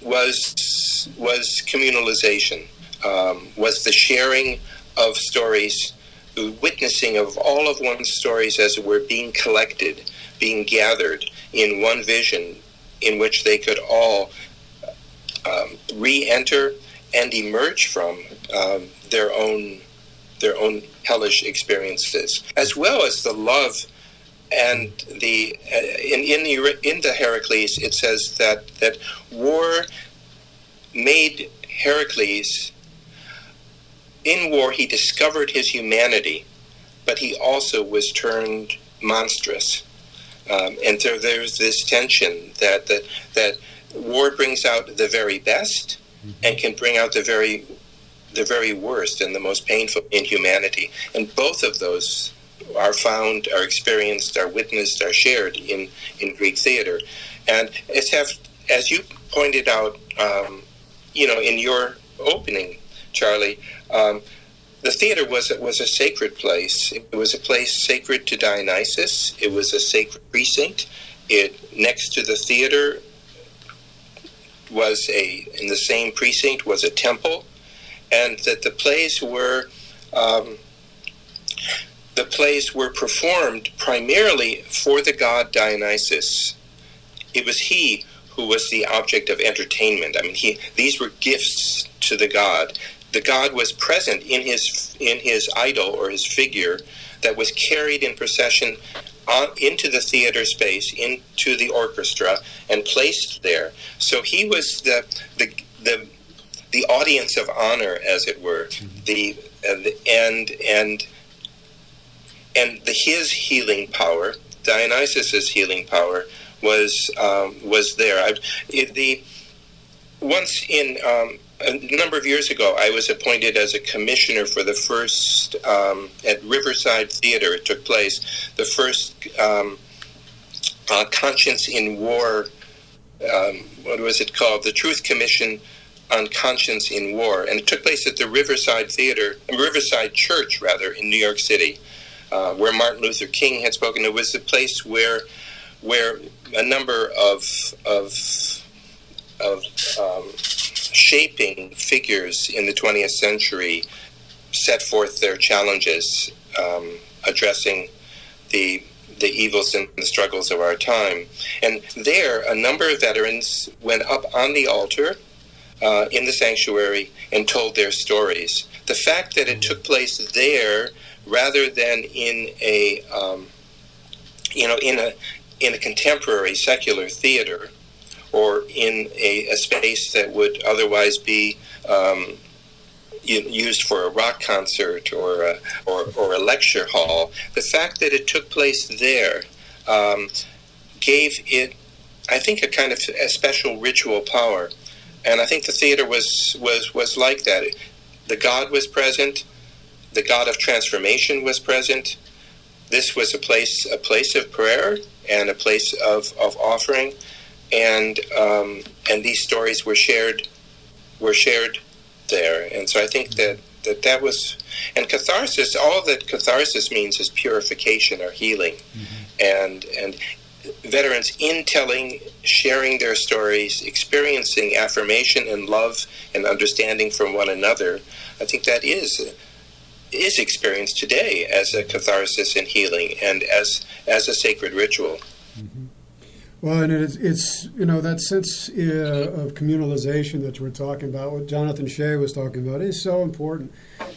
was was communalization, um, was the sharing of stories, witnessing of all of one's stories as it were being collected, being gathered in one vision, in which they could all um, re-enter and emerge from um, their own their own hellish experiences, as well as the love and the uh, in in the in the Heracles it says that that war made Heracles in war he discovered his humanity, but he also was turned monstrous, um, and so there's this tension that that that war brings out the very best mm-hmm. and can bring out the very the very worst and the most painful in humanity. And both of those are found, are experienced, are witnessed, are shared in, in Greek theater. And as, have, as you pointed out, um, you know, in your opening, Charlie, um, the theater was was a sacred place. It was a place sacred to Dionysus. It was a sacred precinct. It next to the theater was a in the same precinct was a temple and that the plays were um, the plays were performed primarily for the god Dionysus. It was he who was the object of entertainment. I mean, he these were gifts to the god. The god was present in his in his idol or his figure that was carried in procession on, into the theater space, into the orchestra, and placed there. So he was the the the, the audience of honor, as it were, mm-hmm. the, uh, the and and and the, his healing power, Dionysus's healing power, was um, was there. I, it, the once in um, a number of years ago, I was appointed as a commissioner for the first um, at Riverside Theater. It took place the first um, uh, Conscience in War. Um, what was it called? The Truth Commission on Conscience in War, and it took place at the Riverside Theater, Riverside Church, rather, in New York City, uh, where Martin Luther King had spoken. It was the place where where a number of of of um, shaping figures in the 20th century set forth their challenges, um, addressing the the evils and the struggles of our time. And there, a number of veterans went up on the altar uh, in the sanctuary and told their stories. The fact that it took place there rather than in a um, you know in a in a contemporary secular theater or in a, a space that would otherwise be um, used for a rock concert or a, or, or a lecture hall. The fact that it took place there um, gave it, I think, a kind of a special ritual power. And I think the theater was, was, was like that. The God was present. The God of transformation was present. This was a place, a place of prayer and a place of, of offering, and um, and these stories were shared were shared there, and so I think that that that was and catharsis. All that catharsis means is purification or healing, mm-hmm. and and veterans in telling, sharing their stories, experiencing affirmation and love and understanding from one another. I think that is is experienced today as a catharsis and healing and as as a sacred ritual. Mm-hmm. Well, and it's, it's you know that sense uh, of communalization that we're talking about, what Jonathan Shay was talking about, is so important,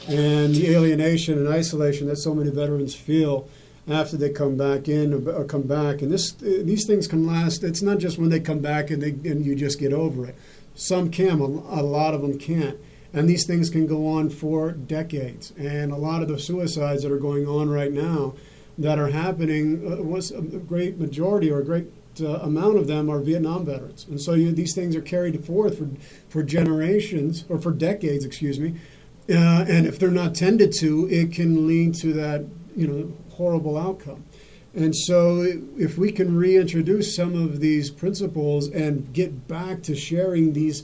and the alienation and isolation that so many veterans feel after they come back in or come back, and this these things can last. It's not just when they come back and they and you just get over it. Some can, a lot of them can't and these things can go on for decades. And a lot of the suicides that are going on right now that are happening uh, was a great majority or a great uh, amount of them are Vietnam veterans. And so you, these things are carried forth for, for generations or for decades, excuse me. Uh, and if they're not tended to, it can lead to that, you know, horrible outcome. And so, if we can reintroduce some of these principles and get back to sharing these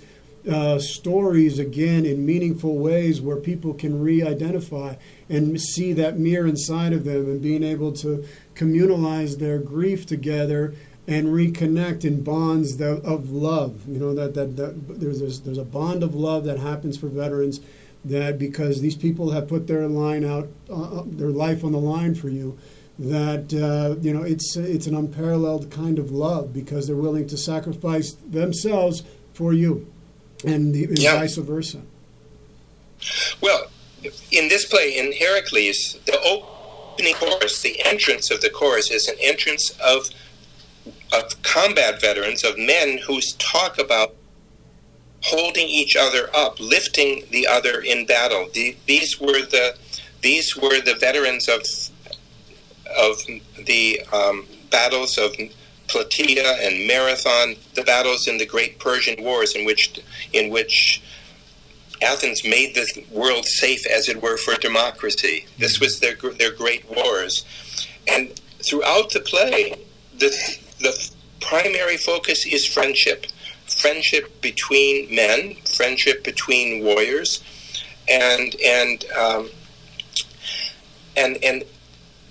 uh, stories again in meaningful ways where people can re-identify and see that mirror inside of them and being able to communalize their grief together and reconnect in bonds that, of love you know that, that, that there's, there's there's a bond of love that happens for veterans that because these people have put their line out uh, uh their life on the line for you that uh, you know it's it's an unparalleled kind of love because they're willing to sacrifice themselves for you and, the, and vice versa. Well, in this play, in Heracles, the opening chorus, the entrance of the chorus, is an entrance of of combat veterans, of men who talk about holding each other up, lifting the other in battle. The, these were the these were the veterans of of the um, battles of Plataea and Marathon, the battles in the Great Persian Wars, in which in which Athens made the world safe, as it were, for democracy. This was their their great wars, and throughout the play, the the primary focus is friendship, friendship between men, friendship between warriors, and and um, and and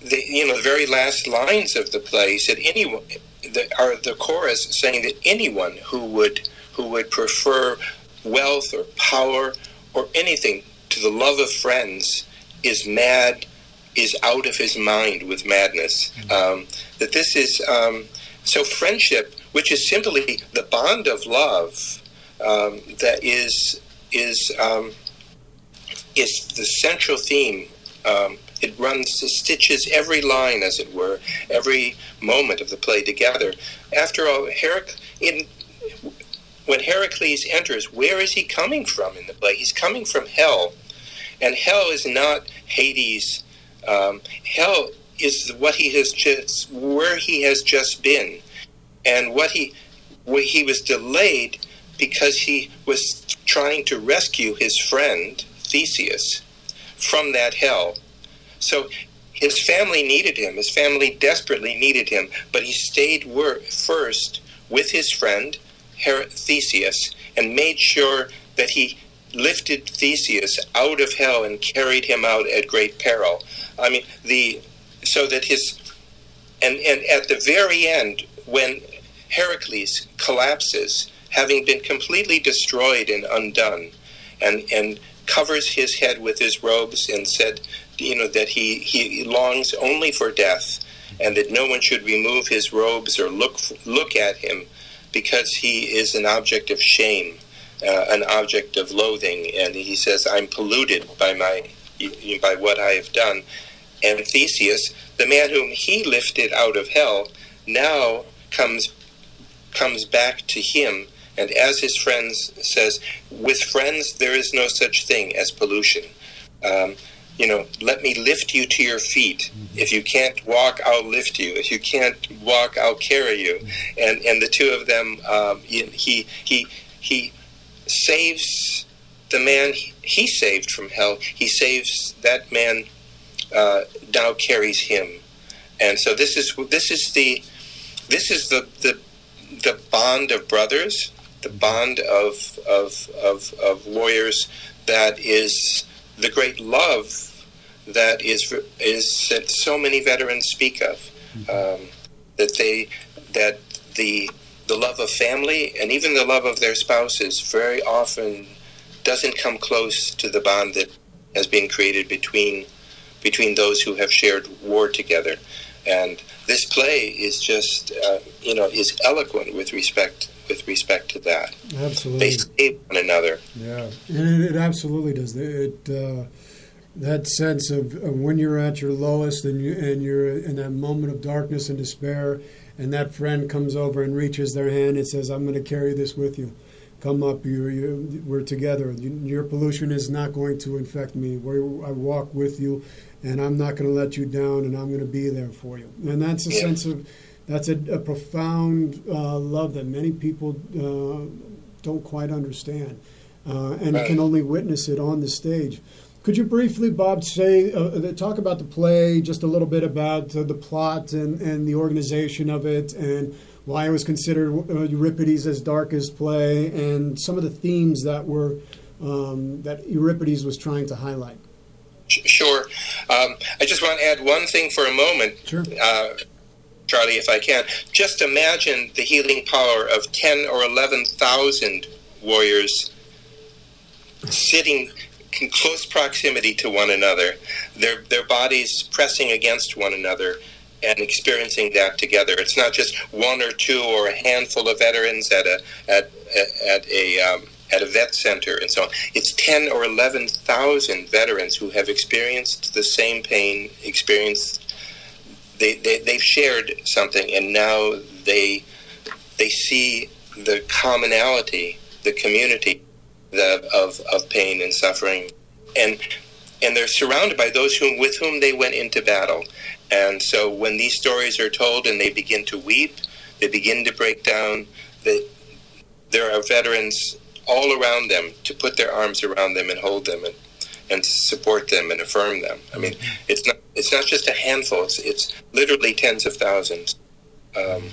the you know the very last lines of the play said anyone the, are the chorus saying that anyone who would who would prefer wealth or power or anything to the love of friends is mad, is out of his mind with madness. Mm-hmm. Um, that this is um, so friendship which is simply the bond of love um, that is is um, is the central theme. Um, it runs, it stitches every line, as it were, every moment of the play together. After all, in, when Heracles enters, where is he coming from in the play? He's coming from hell, and hell is not Hades. Um, hell is what he has just where he has just been, and what he he was delayed because he was trying to rescue his friend Theseus from that hell. So his family needed him. His family desperately needed him, but he stayed wor- first with his friend Her- Theseus and made sure that he lifted Theseus out of hell and carried him out at great peril. I mean, the so that his and and at the very end when Heracles collapses, having been completely destroyed and undone, and and covers his head with his robes and said, you know, that he he longs only for death, and that no one should remove his robes or look look at him, because he is an object of shame, uh, an object of loathing, and he says, I'm polluted by my by what I have done and Theseus, the man whom he lifted out of hell, now comes comes back to him. And as his friends says with friends there is no such thing as pollution. Um, you know let me lift you to your feet. If you can't walk i'll lift you. If you can't walk i'll carry you. And and the two of them um, he he he saves the man he saved from hell. He saves that man uh, now carries him. And so this is this is the this is the the, the bond of brothers, the bond of, of of of warriors that is the great love that is is that so many veterans speak of. Um, that they that the the love of family and even the love of their spouses very often doesn't come close to the bond that has been created between between those who have shared war together. And this play is just, uh, you know, is eloquent with respect with respect to that. Absolutely, they save one another. Yeah, and it, it absolutely does. It uh, that sense of, of, when you're at your lowest and you and you're in that moment of darkness and despair, and that friend comes over and reaches their hand and says, "I'm going to carry this with you." Come up. You, you, we're together. Your pollution is not going to infect me. We're, I walk with you, and I'm not going to let you down, and I'm going to be there for you. And that's a sense of that's a, a profound uh, love that many people uh, don't quite understand, uh, and right. can only witness it on the stage. Could you briefly, Bob, say uh, uh, talk about the play, just a little bit about uh, the plot and, and the organization of it, and why it was considered Euripides' as darkest play, and some of the themes that were um, that Euripides was trying to highlight? Sure. Um, I just want to add one thing for a moment. Sure. Uh, Charlie, if I can. Just imagine the healing power of 10 or 11,000 warriors sitting in close proximity to one another, their, their bodies pressing against one another, and experiencing that together. It's not just one or two or a handful of veterans at a, at, at a um, at a vet center and so on. It's 10 or 11,000 veterans who have experienced the same pain, experienced, they, they, they've shared something, and now they, they see the commonality, the community the, of, of pain and suffering. And, and they're surrounded by those whom, with whom they went into battle. And so when these stories are told and they begin to weep, they begin to break down, that there are veterans all around them to put their arms around them and hold them and and support them and affirm them. I mean, it's not it's not just a handful; it's it's literally tens of thousands. Um,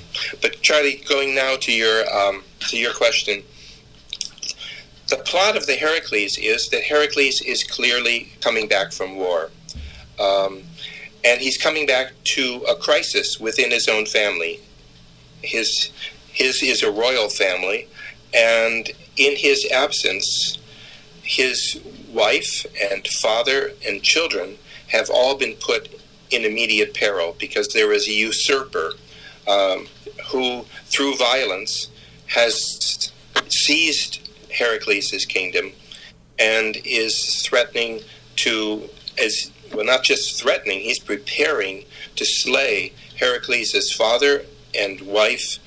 but Charlie, going now to your um, to your question, the plot of the Heracles is that Heracles is clearly coming back from war, um, and he's coming back to a crisis within his own family. His his is a royal family, and in his absence, his wife and father and children have all been put in immediate peril because there is a usurper um, who, through violence, has seized Heracles' kingdom and is threatening to, as well, not just threatening, he's preparing to slay Heracles' father and wife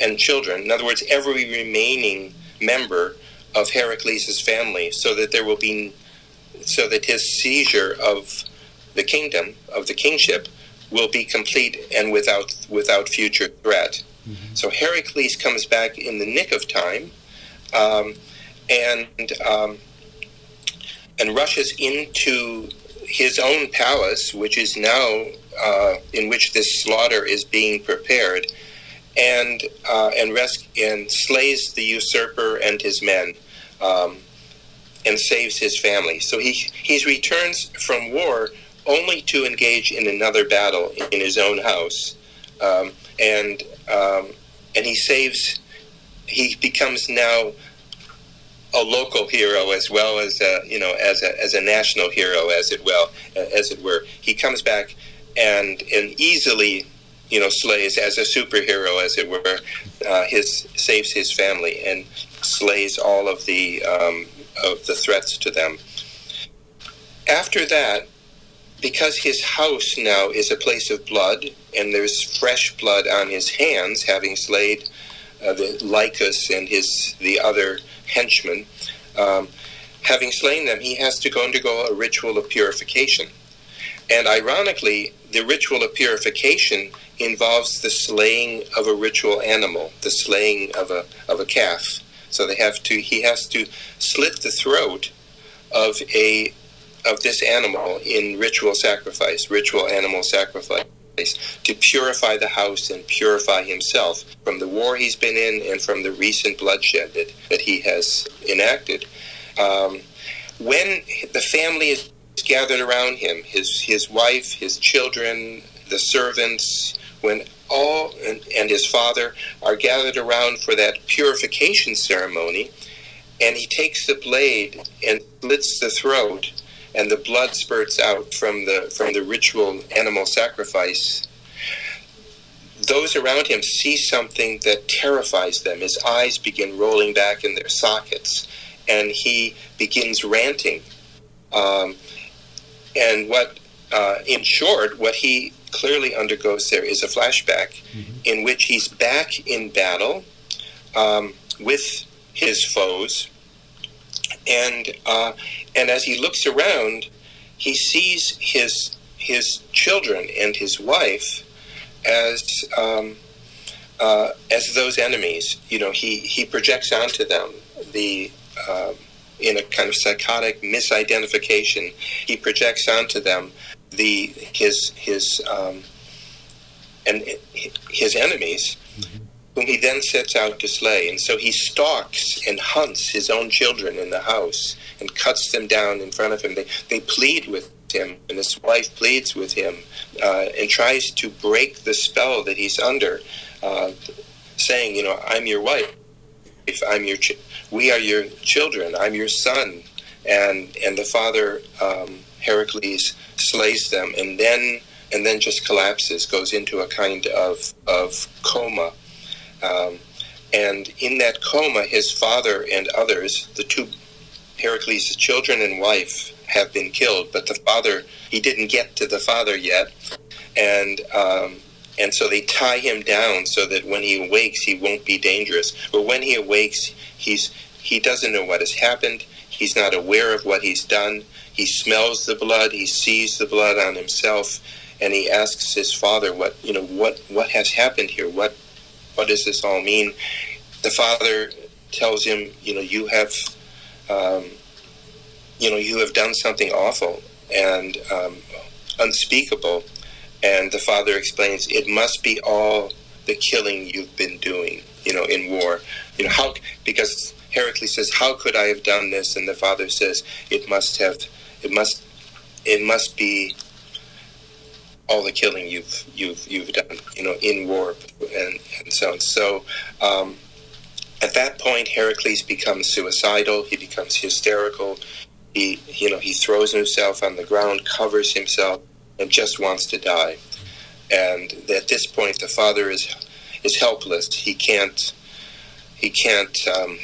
and children. In other words, every remaining member of Heracles' family, so that there will be, so that his seizure of the kingdom of the kingship will be complete and without without future threat. Mm-hmm. So Heracles comes back in the nick of time, um, and um, and rushes into his own palace, which is now uh, in which this slaughter is being prepared, and uh, and res- and slays the usurper and his men, um, and saves his family. So he he returns from war only to engage in another battle in his own house, um, and um, and he saves. He becomes now a local hero as well as a, you know as a, as a national hero as it well as it were. He comes back and and easily you know slays as a superhero as it were. Uh, his saves his family and slays all of the um, of the threats to them. After that, because his house now is a place of blood, and there's fresh blood on his hands, having slayed uh, the Lycus and his the other henchmen. Um, having slain them, he has to go undergo a ritual of purification. And ironically, the ritual of purification involves the slaying of a ritual animal, the slaying of a of a calf. So they have to he has to slit the throat of a of this animal in ritual sacrifice, ritual animal sacrifice, to purify the house and purify himself from the war he's been in and from the recent bloodshed that, that he has enacted. Um, when the family is gathered around him, his, his wife, his children, the servants, when all and, and his father are gathered around for that purification ceremony, and he takes the blade and slits the throat and the blood spurts out from the from the ritual animal sacrifice those around him see something that terrifies them his eyes begin rolling back in their sockets and he begins ranting um, and what uh, in short what he clearly undergoes there is a flashback mm-hmm. in which he's back in battle um, with his foes and uh, and as he looks around, he sees his his children and his wife as um, uh, as those enemies. You know, he he projects onto them the uh, in a kind of psychotic misidentification. He projects onto them the his his um, and his enemies whom he then sets out to slay. And so he stalks and hunts his own children in the house and cuts them down in front of him. They, they plead with him, and his wife pleads with him uh, and tries to break the spell that he's under, uh, saying, You know, I'm your wife. If I'm your, we are your children. I'm your son, and and the father um, Heracles slays them, and then and then just collapses, goes into a kind of of coma um, and in that coma, his father and others, the two Heracles' children and wife, have been killed. But the father, he didn't get to the father yet, and um, and so they tie him down so that when he awakes, he won't be dangerous. But when he awakes, he's he doesn't know what has happened. He's not aware of what he's done. He smells the blood. He sees the blood on himself, and he asks his father, "What you know? What what has happened here? What what does this all mean? The father tells him, you know, you have, um, you know, you have done something awful and um, unspeakable. And the father explains, it must be all the killing you've been doing, you know, in war. You know, how, because Heracles says, how could I have done this? And the father says, it must have, it must, it must be all the killing you've you've you've done, you know, in war and and so on. So um, at that point, Heracles becomes suicidal. He becomes hysterical. He you know he throws himself on the ground, covers himself, and just wants to die. and at this point the father is is helpless. He can't he can't um,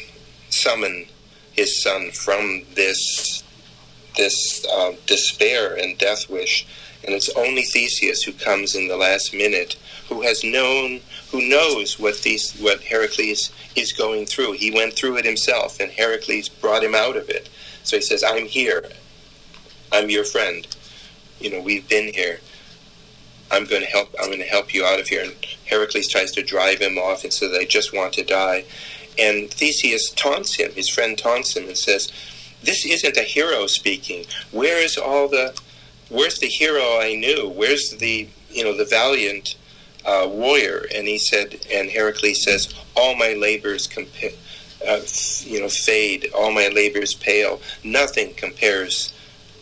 summon his son from this this uh, despair and death wish, and it's only Theseus who comes in the last minute, who has known, who knows what Thes- what Heracles is going through. He went through it himself, and Heracles brought him out of it. So he says, "I'm here. I'm your friend. You know, we've been here. I'm going to help. I'm going to help you out of here." And Heracles tries to drive him off, and so they just want to die. And Theseus taunts him. His friend taunts him and says, "This isn't a hero speaking. Where's all the? Where's the hero I knew? Where's the you know the valiant uh, warrior?" And he said, and Heracles says, "All my labors compare." Uh, you know, fade. All my labors pale. Nothing compares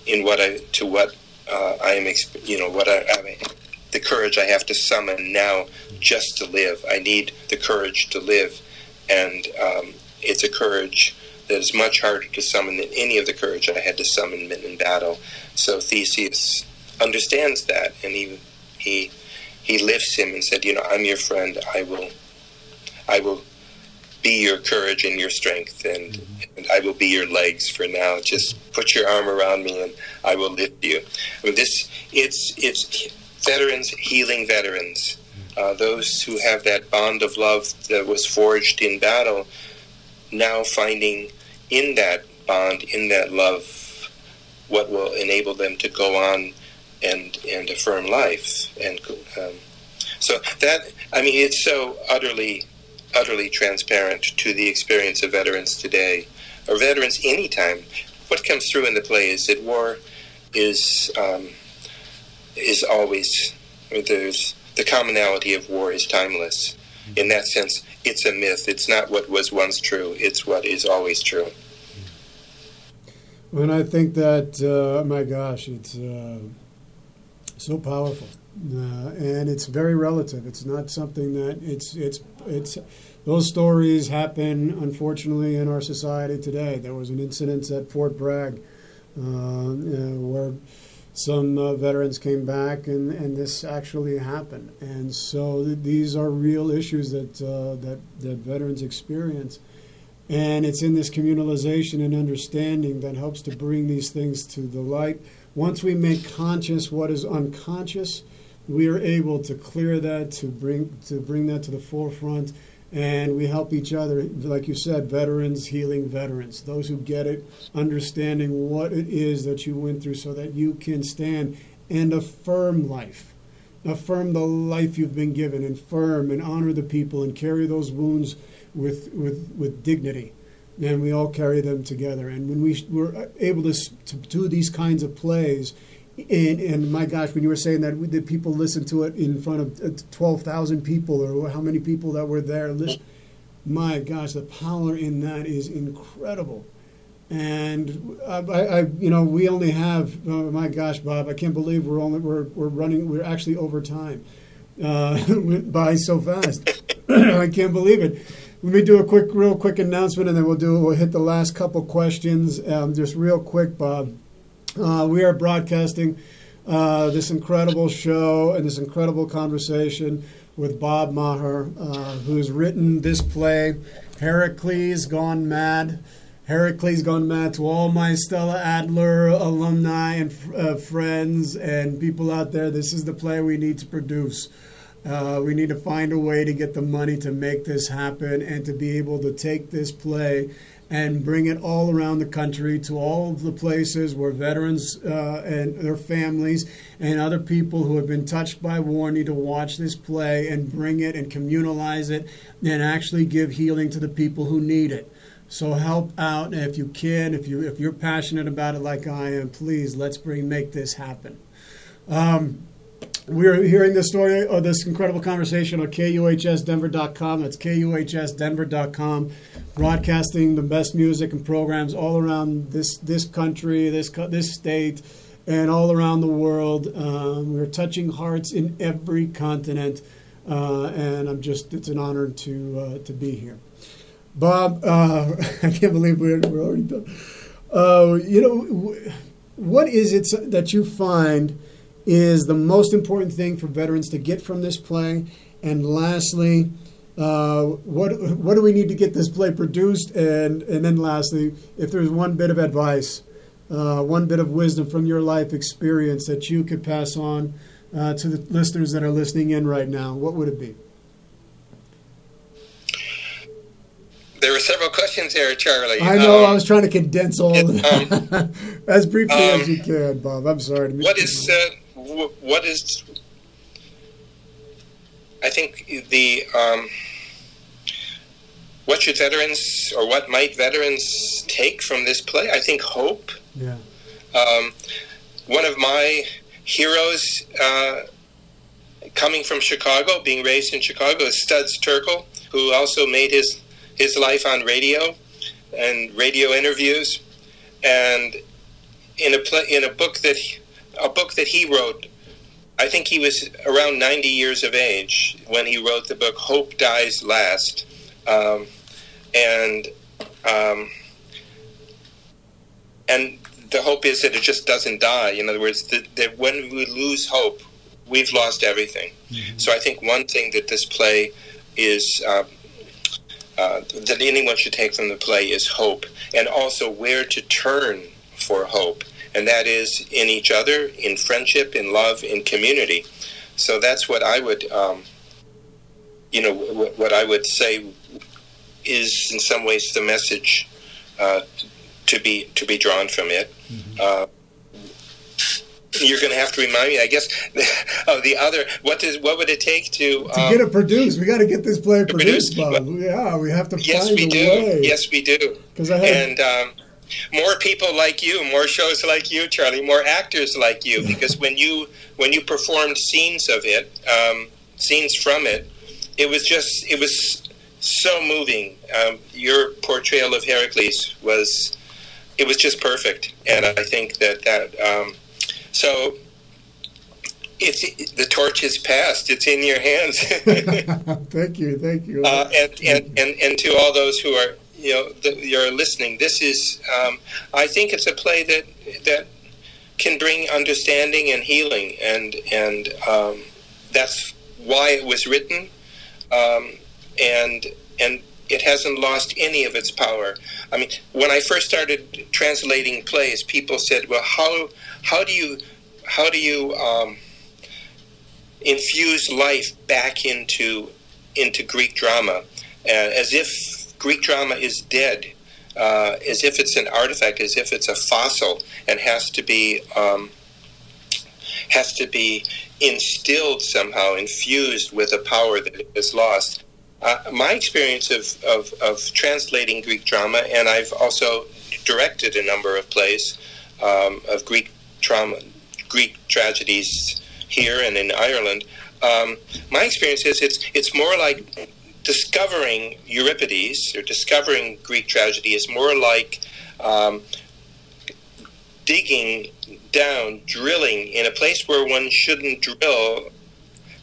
in what I to what uh, I am. Exp- you know what I, I the courage I have to summon now just to live. I need the courage to live, and um, it's a courage that is much harder to summon than any of the courage I had to summon in battle. So Theseus understands that, and he he he lifts him and said, "You know, I'm your friend. I will, I will." Be your courage and your strength, and, and I will be your legs for now. Just put your arm around me, and I will lift you. I mean, this it's it's veterans healing veterans, uh, those who have that bond of love that was forged in battle, now finding in that bond, in that love, what will enable them to go on and and affirm life. And um, so that I mean, it's so utterly utterly transparent to the experience of veterans today, or veterans anytime. What comes through in the play is that war is. Um, is always there's the commonality of war is timeless. In that sense, it's a myth. It's not what was once true. It's what is always true. And I think that, uh, my gosh, it's uh, so powerful, uh, and it's very relative. It's not something that it's it's it's. Those stories happen, unfortunately, in our society today. There was an incident at Fort Bragg uh, where some uh, veterans came back, and, and this actually happened. And so th- these are real issues that, uh, that, that veterans experience. And it's in this communalization and understanding that helps to bring these things to the light. Once we make conscious what is unconscious, we are able to clear that, to bring, to bring that to the forefront, and we help each other, like you said, veterans healing veterans, those who get it, understanding what it is that you went through so that you can stand and affirm life. Affirm the life you've been given, and firm and honor the people and carry those wounds with, with, with dignity. And we all carry them together. And when we, we're able to, to do these kinds of plays, and, and, my gosh, when you were saying that, the people listened to it in front of uh, 12,000 people, or how many people that were there, listen, my gosh, the power in that is incredible. And I, I you know, we only have, oh my gosh, Bob, I can't believe we're only we're, we're running, we're actually over time. Uh, went by so fast. I can't believe it. Let me do a quick, real quick announcement, and then we'll do we'll hit the last couple questions. Um, just real quick, Bob. Uh, we are broadcasting uh, this incredible show and this incredible conversation with Bob Meagher, uh, who's written this play, Herakles Gone Mad. Herakles Gone Mad to all my Stella Adler alumni and uh, friends and people out there. This is the play we need to produce. Uh, we need to find a way to get the money to make this happen and to be able to take this play and bring it all around the country to all of the places where veterans uh, and their families and other people who have been touched by war need to watch this play and bring it and communalize it and actually give healing to the people who need it. So help out if you can, if you if you're passionate about it like I am, please let's bring make this happen. Um, we're hearing this story or this incredible conversation on KUHSdenver.com. That's KUHSdenver.com, broadcasting the best music and programs all around this this country, this this state, and all around the world. Um, we're touching hearts in every continent, uh, and I'm just it's an honor to uh, to be here. Bob, uh, I can't believe we're, we're already done. Uh, you know, what is it that you find? Is the most important thing for veterans to get from this play? And lastly, uh, what what do we need to get this play produced? And and then lastly, if there's one bit of advice, uh, one bit of wisdom from your life experience that you could pass on uh, to the listeners that are listening in right now, what would it be? There were several questions there, Charlie. I know. Um, I was trying to condense all it, of them um, as briefly um, as you can, Bob. I'm sorry. What is uh, what is? I think the um, what should veterans or what might veterans take from this play? I think hope. Yeah. Um, one of my heroes uh, coming from Chicago, being raised in Chicago, is Studs Terkel, who also made his his life on radio and radio interviews, and in a play, in a book that a book that he wrote. I think he was around 90 years of age when he wrote the book Hope Dies Last. Um, and um, and the hope is that it just doesn't die. In other words, that, that when we lose hope, we've lost everything. Mm-hmm. So I think one thing that this play is uh, uh, that anyone should take from the play is hope, and also where to turn for hope, and that is in each other, in friendship, in love, in community. So that's what I would, um, you know, what I would say is in some ways the message uh, to be to be drawn from it. Mm-hmm. Uh, you're going to have to remind me, I guess, of the other. What does what would it take to to um, get it produced? We got to get this play produced, Bob. Yeah, we have to. Yes, we do. Way. Yes, we do. Because I and. Um, more people like you, more shows like you, Charlie, more actors like you. Because when you when you performed scenes of it, um, scenes from it, it was just it was so moving. Um, your portrayal of Heracles was it was just perfect, and I think that that um, so. It's the torch is passed. It's in your hands. thank you, thank you. Uh, and, and, and and to all those who are you know you're listening, this is um, I think it's a play that that can bring understanding and healing, and and um, that's why it was written. Um, and and it hasn't lost any of its power. I mean, when I first started translating plays, people said, "Well, how how do you how do you um, infuse life back into into Greek drama, uh, as if Greek drama is dead, uh, as if it's an artifact, as if it's a fossil, and has to be um, has to be instilled somehow, infused with a power that is lost." Uh, my experience of, of, of, translating Greek drama, and I've also directed a number of plays um, of Greek drama, Greek tragedies here and in Ireland. Um, my experience is it's it's more like discovering Euripides or discovering Greek tragedy is more like um, digging down, drilling in a place where one shouldn't drill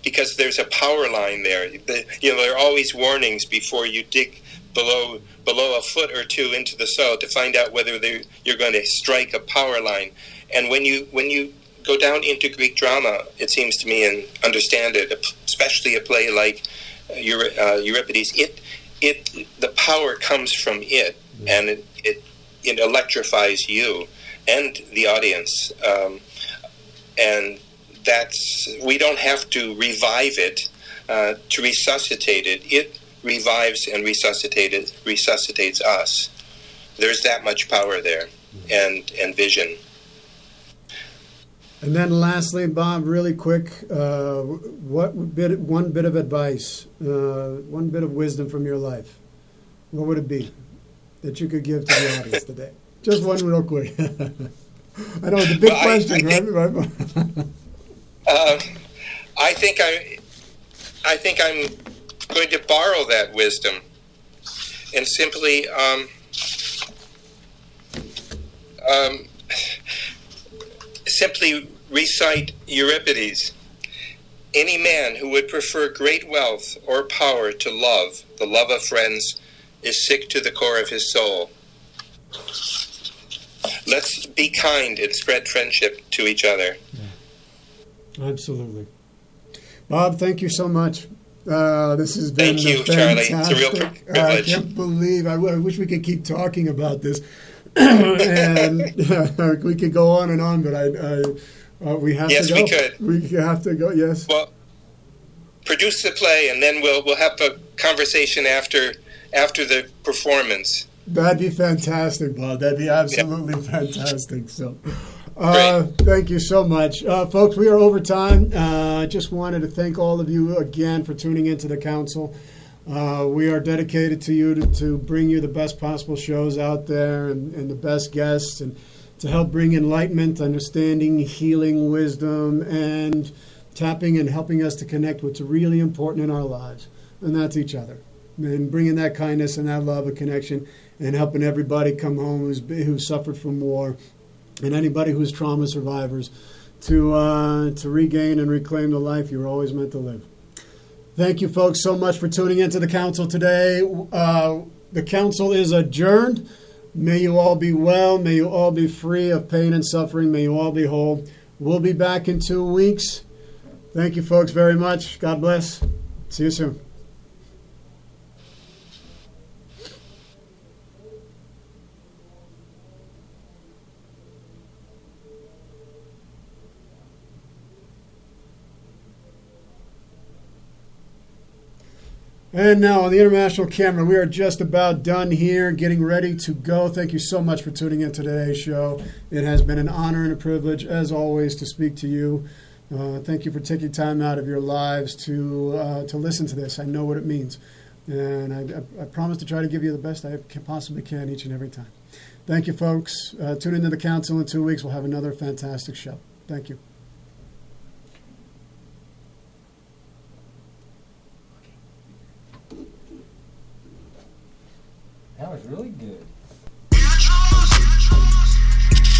because there's a power line there. The, you know, there are always warnings before you dig below below a foot or two into the soil to find out whether you're going to strike a power line. And when you when you go down into Greek drama, it seems to me, and understand it, especially a play like Euripides, it it the power comes from it, and it it, it electrifies you and the audience. Um, and that's we don't have to revive it uh, to resuscitate it. It revives and resuscitated resuscitates us. There's that much power there, and and vision. And then, lastly, Bob, really quick, uh, what bit, one bit of advice, uh, one bit of wisdom from your life, what would it be that you could give to the audience today? Just one, real quick. I know it's a big well, question, I, I right? Think, uh, I think I, I think I'm going to borrow that wisdom and simply um, um, simply recite Euripides. Any man who would prefer great wealth or power to love, the love of friends, is sick to the core of his soul. Let's be kind and spread friendship to each other. Absolutely. Bob, thank you so much. Uh, this has been Thank you, fantastic. Charlie. It's a real I can't believe. I, I wish we could keep talking about this, and we could go on and on. But I, I uh, we have Yes, to go. we could. We have to go. Yes. Well, produce the play, and then we'll we'll have a conversation after after the performance. That'd be fantastic, Bob. That'd be absolutely fantastic. So, uh, thank you so much, uh, folks. We are over time. Uh, I just wanted to thank all of you again for tuning into the council. Uh, we are dedicated to you to, to bring you the best possible shows out there and, and the best guests and to help bring enlightenment, understanding, healing, wisdom, and tapping and helping us to connect what's really important in our lives, and that's each other. And bringing that kindness and that love and connection and helping everybody come home who's, who suffered from war and anybody who's trauma survivors to, uh, to regain and reclaim the life you were always meant to live. Thank you, folks, so much for tuning into the council today. Uh, the council is adjourned. May you all be well. May you all be free of pain and suffering. May you all be whole. We'll be back in two weeks. Thank you, folks, very much. God bless. See you soon. And now on the international camera, we are just about done here, getting ready to go. Thank you so much for tuning in to today's show. It has been an honor and a privilege, as always, to speak to you. Uh, thank you for taking time out of your lives to uh, to listen to this. I know what it means, and I, I, I, promise to try to give you the best I possibly can each and every time. Thank you, folks. Uh, tune into the council in two weeks. We'll have another fantastic show. Thank you. That was really good.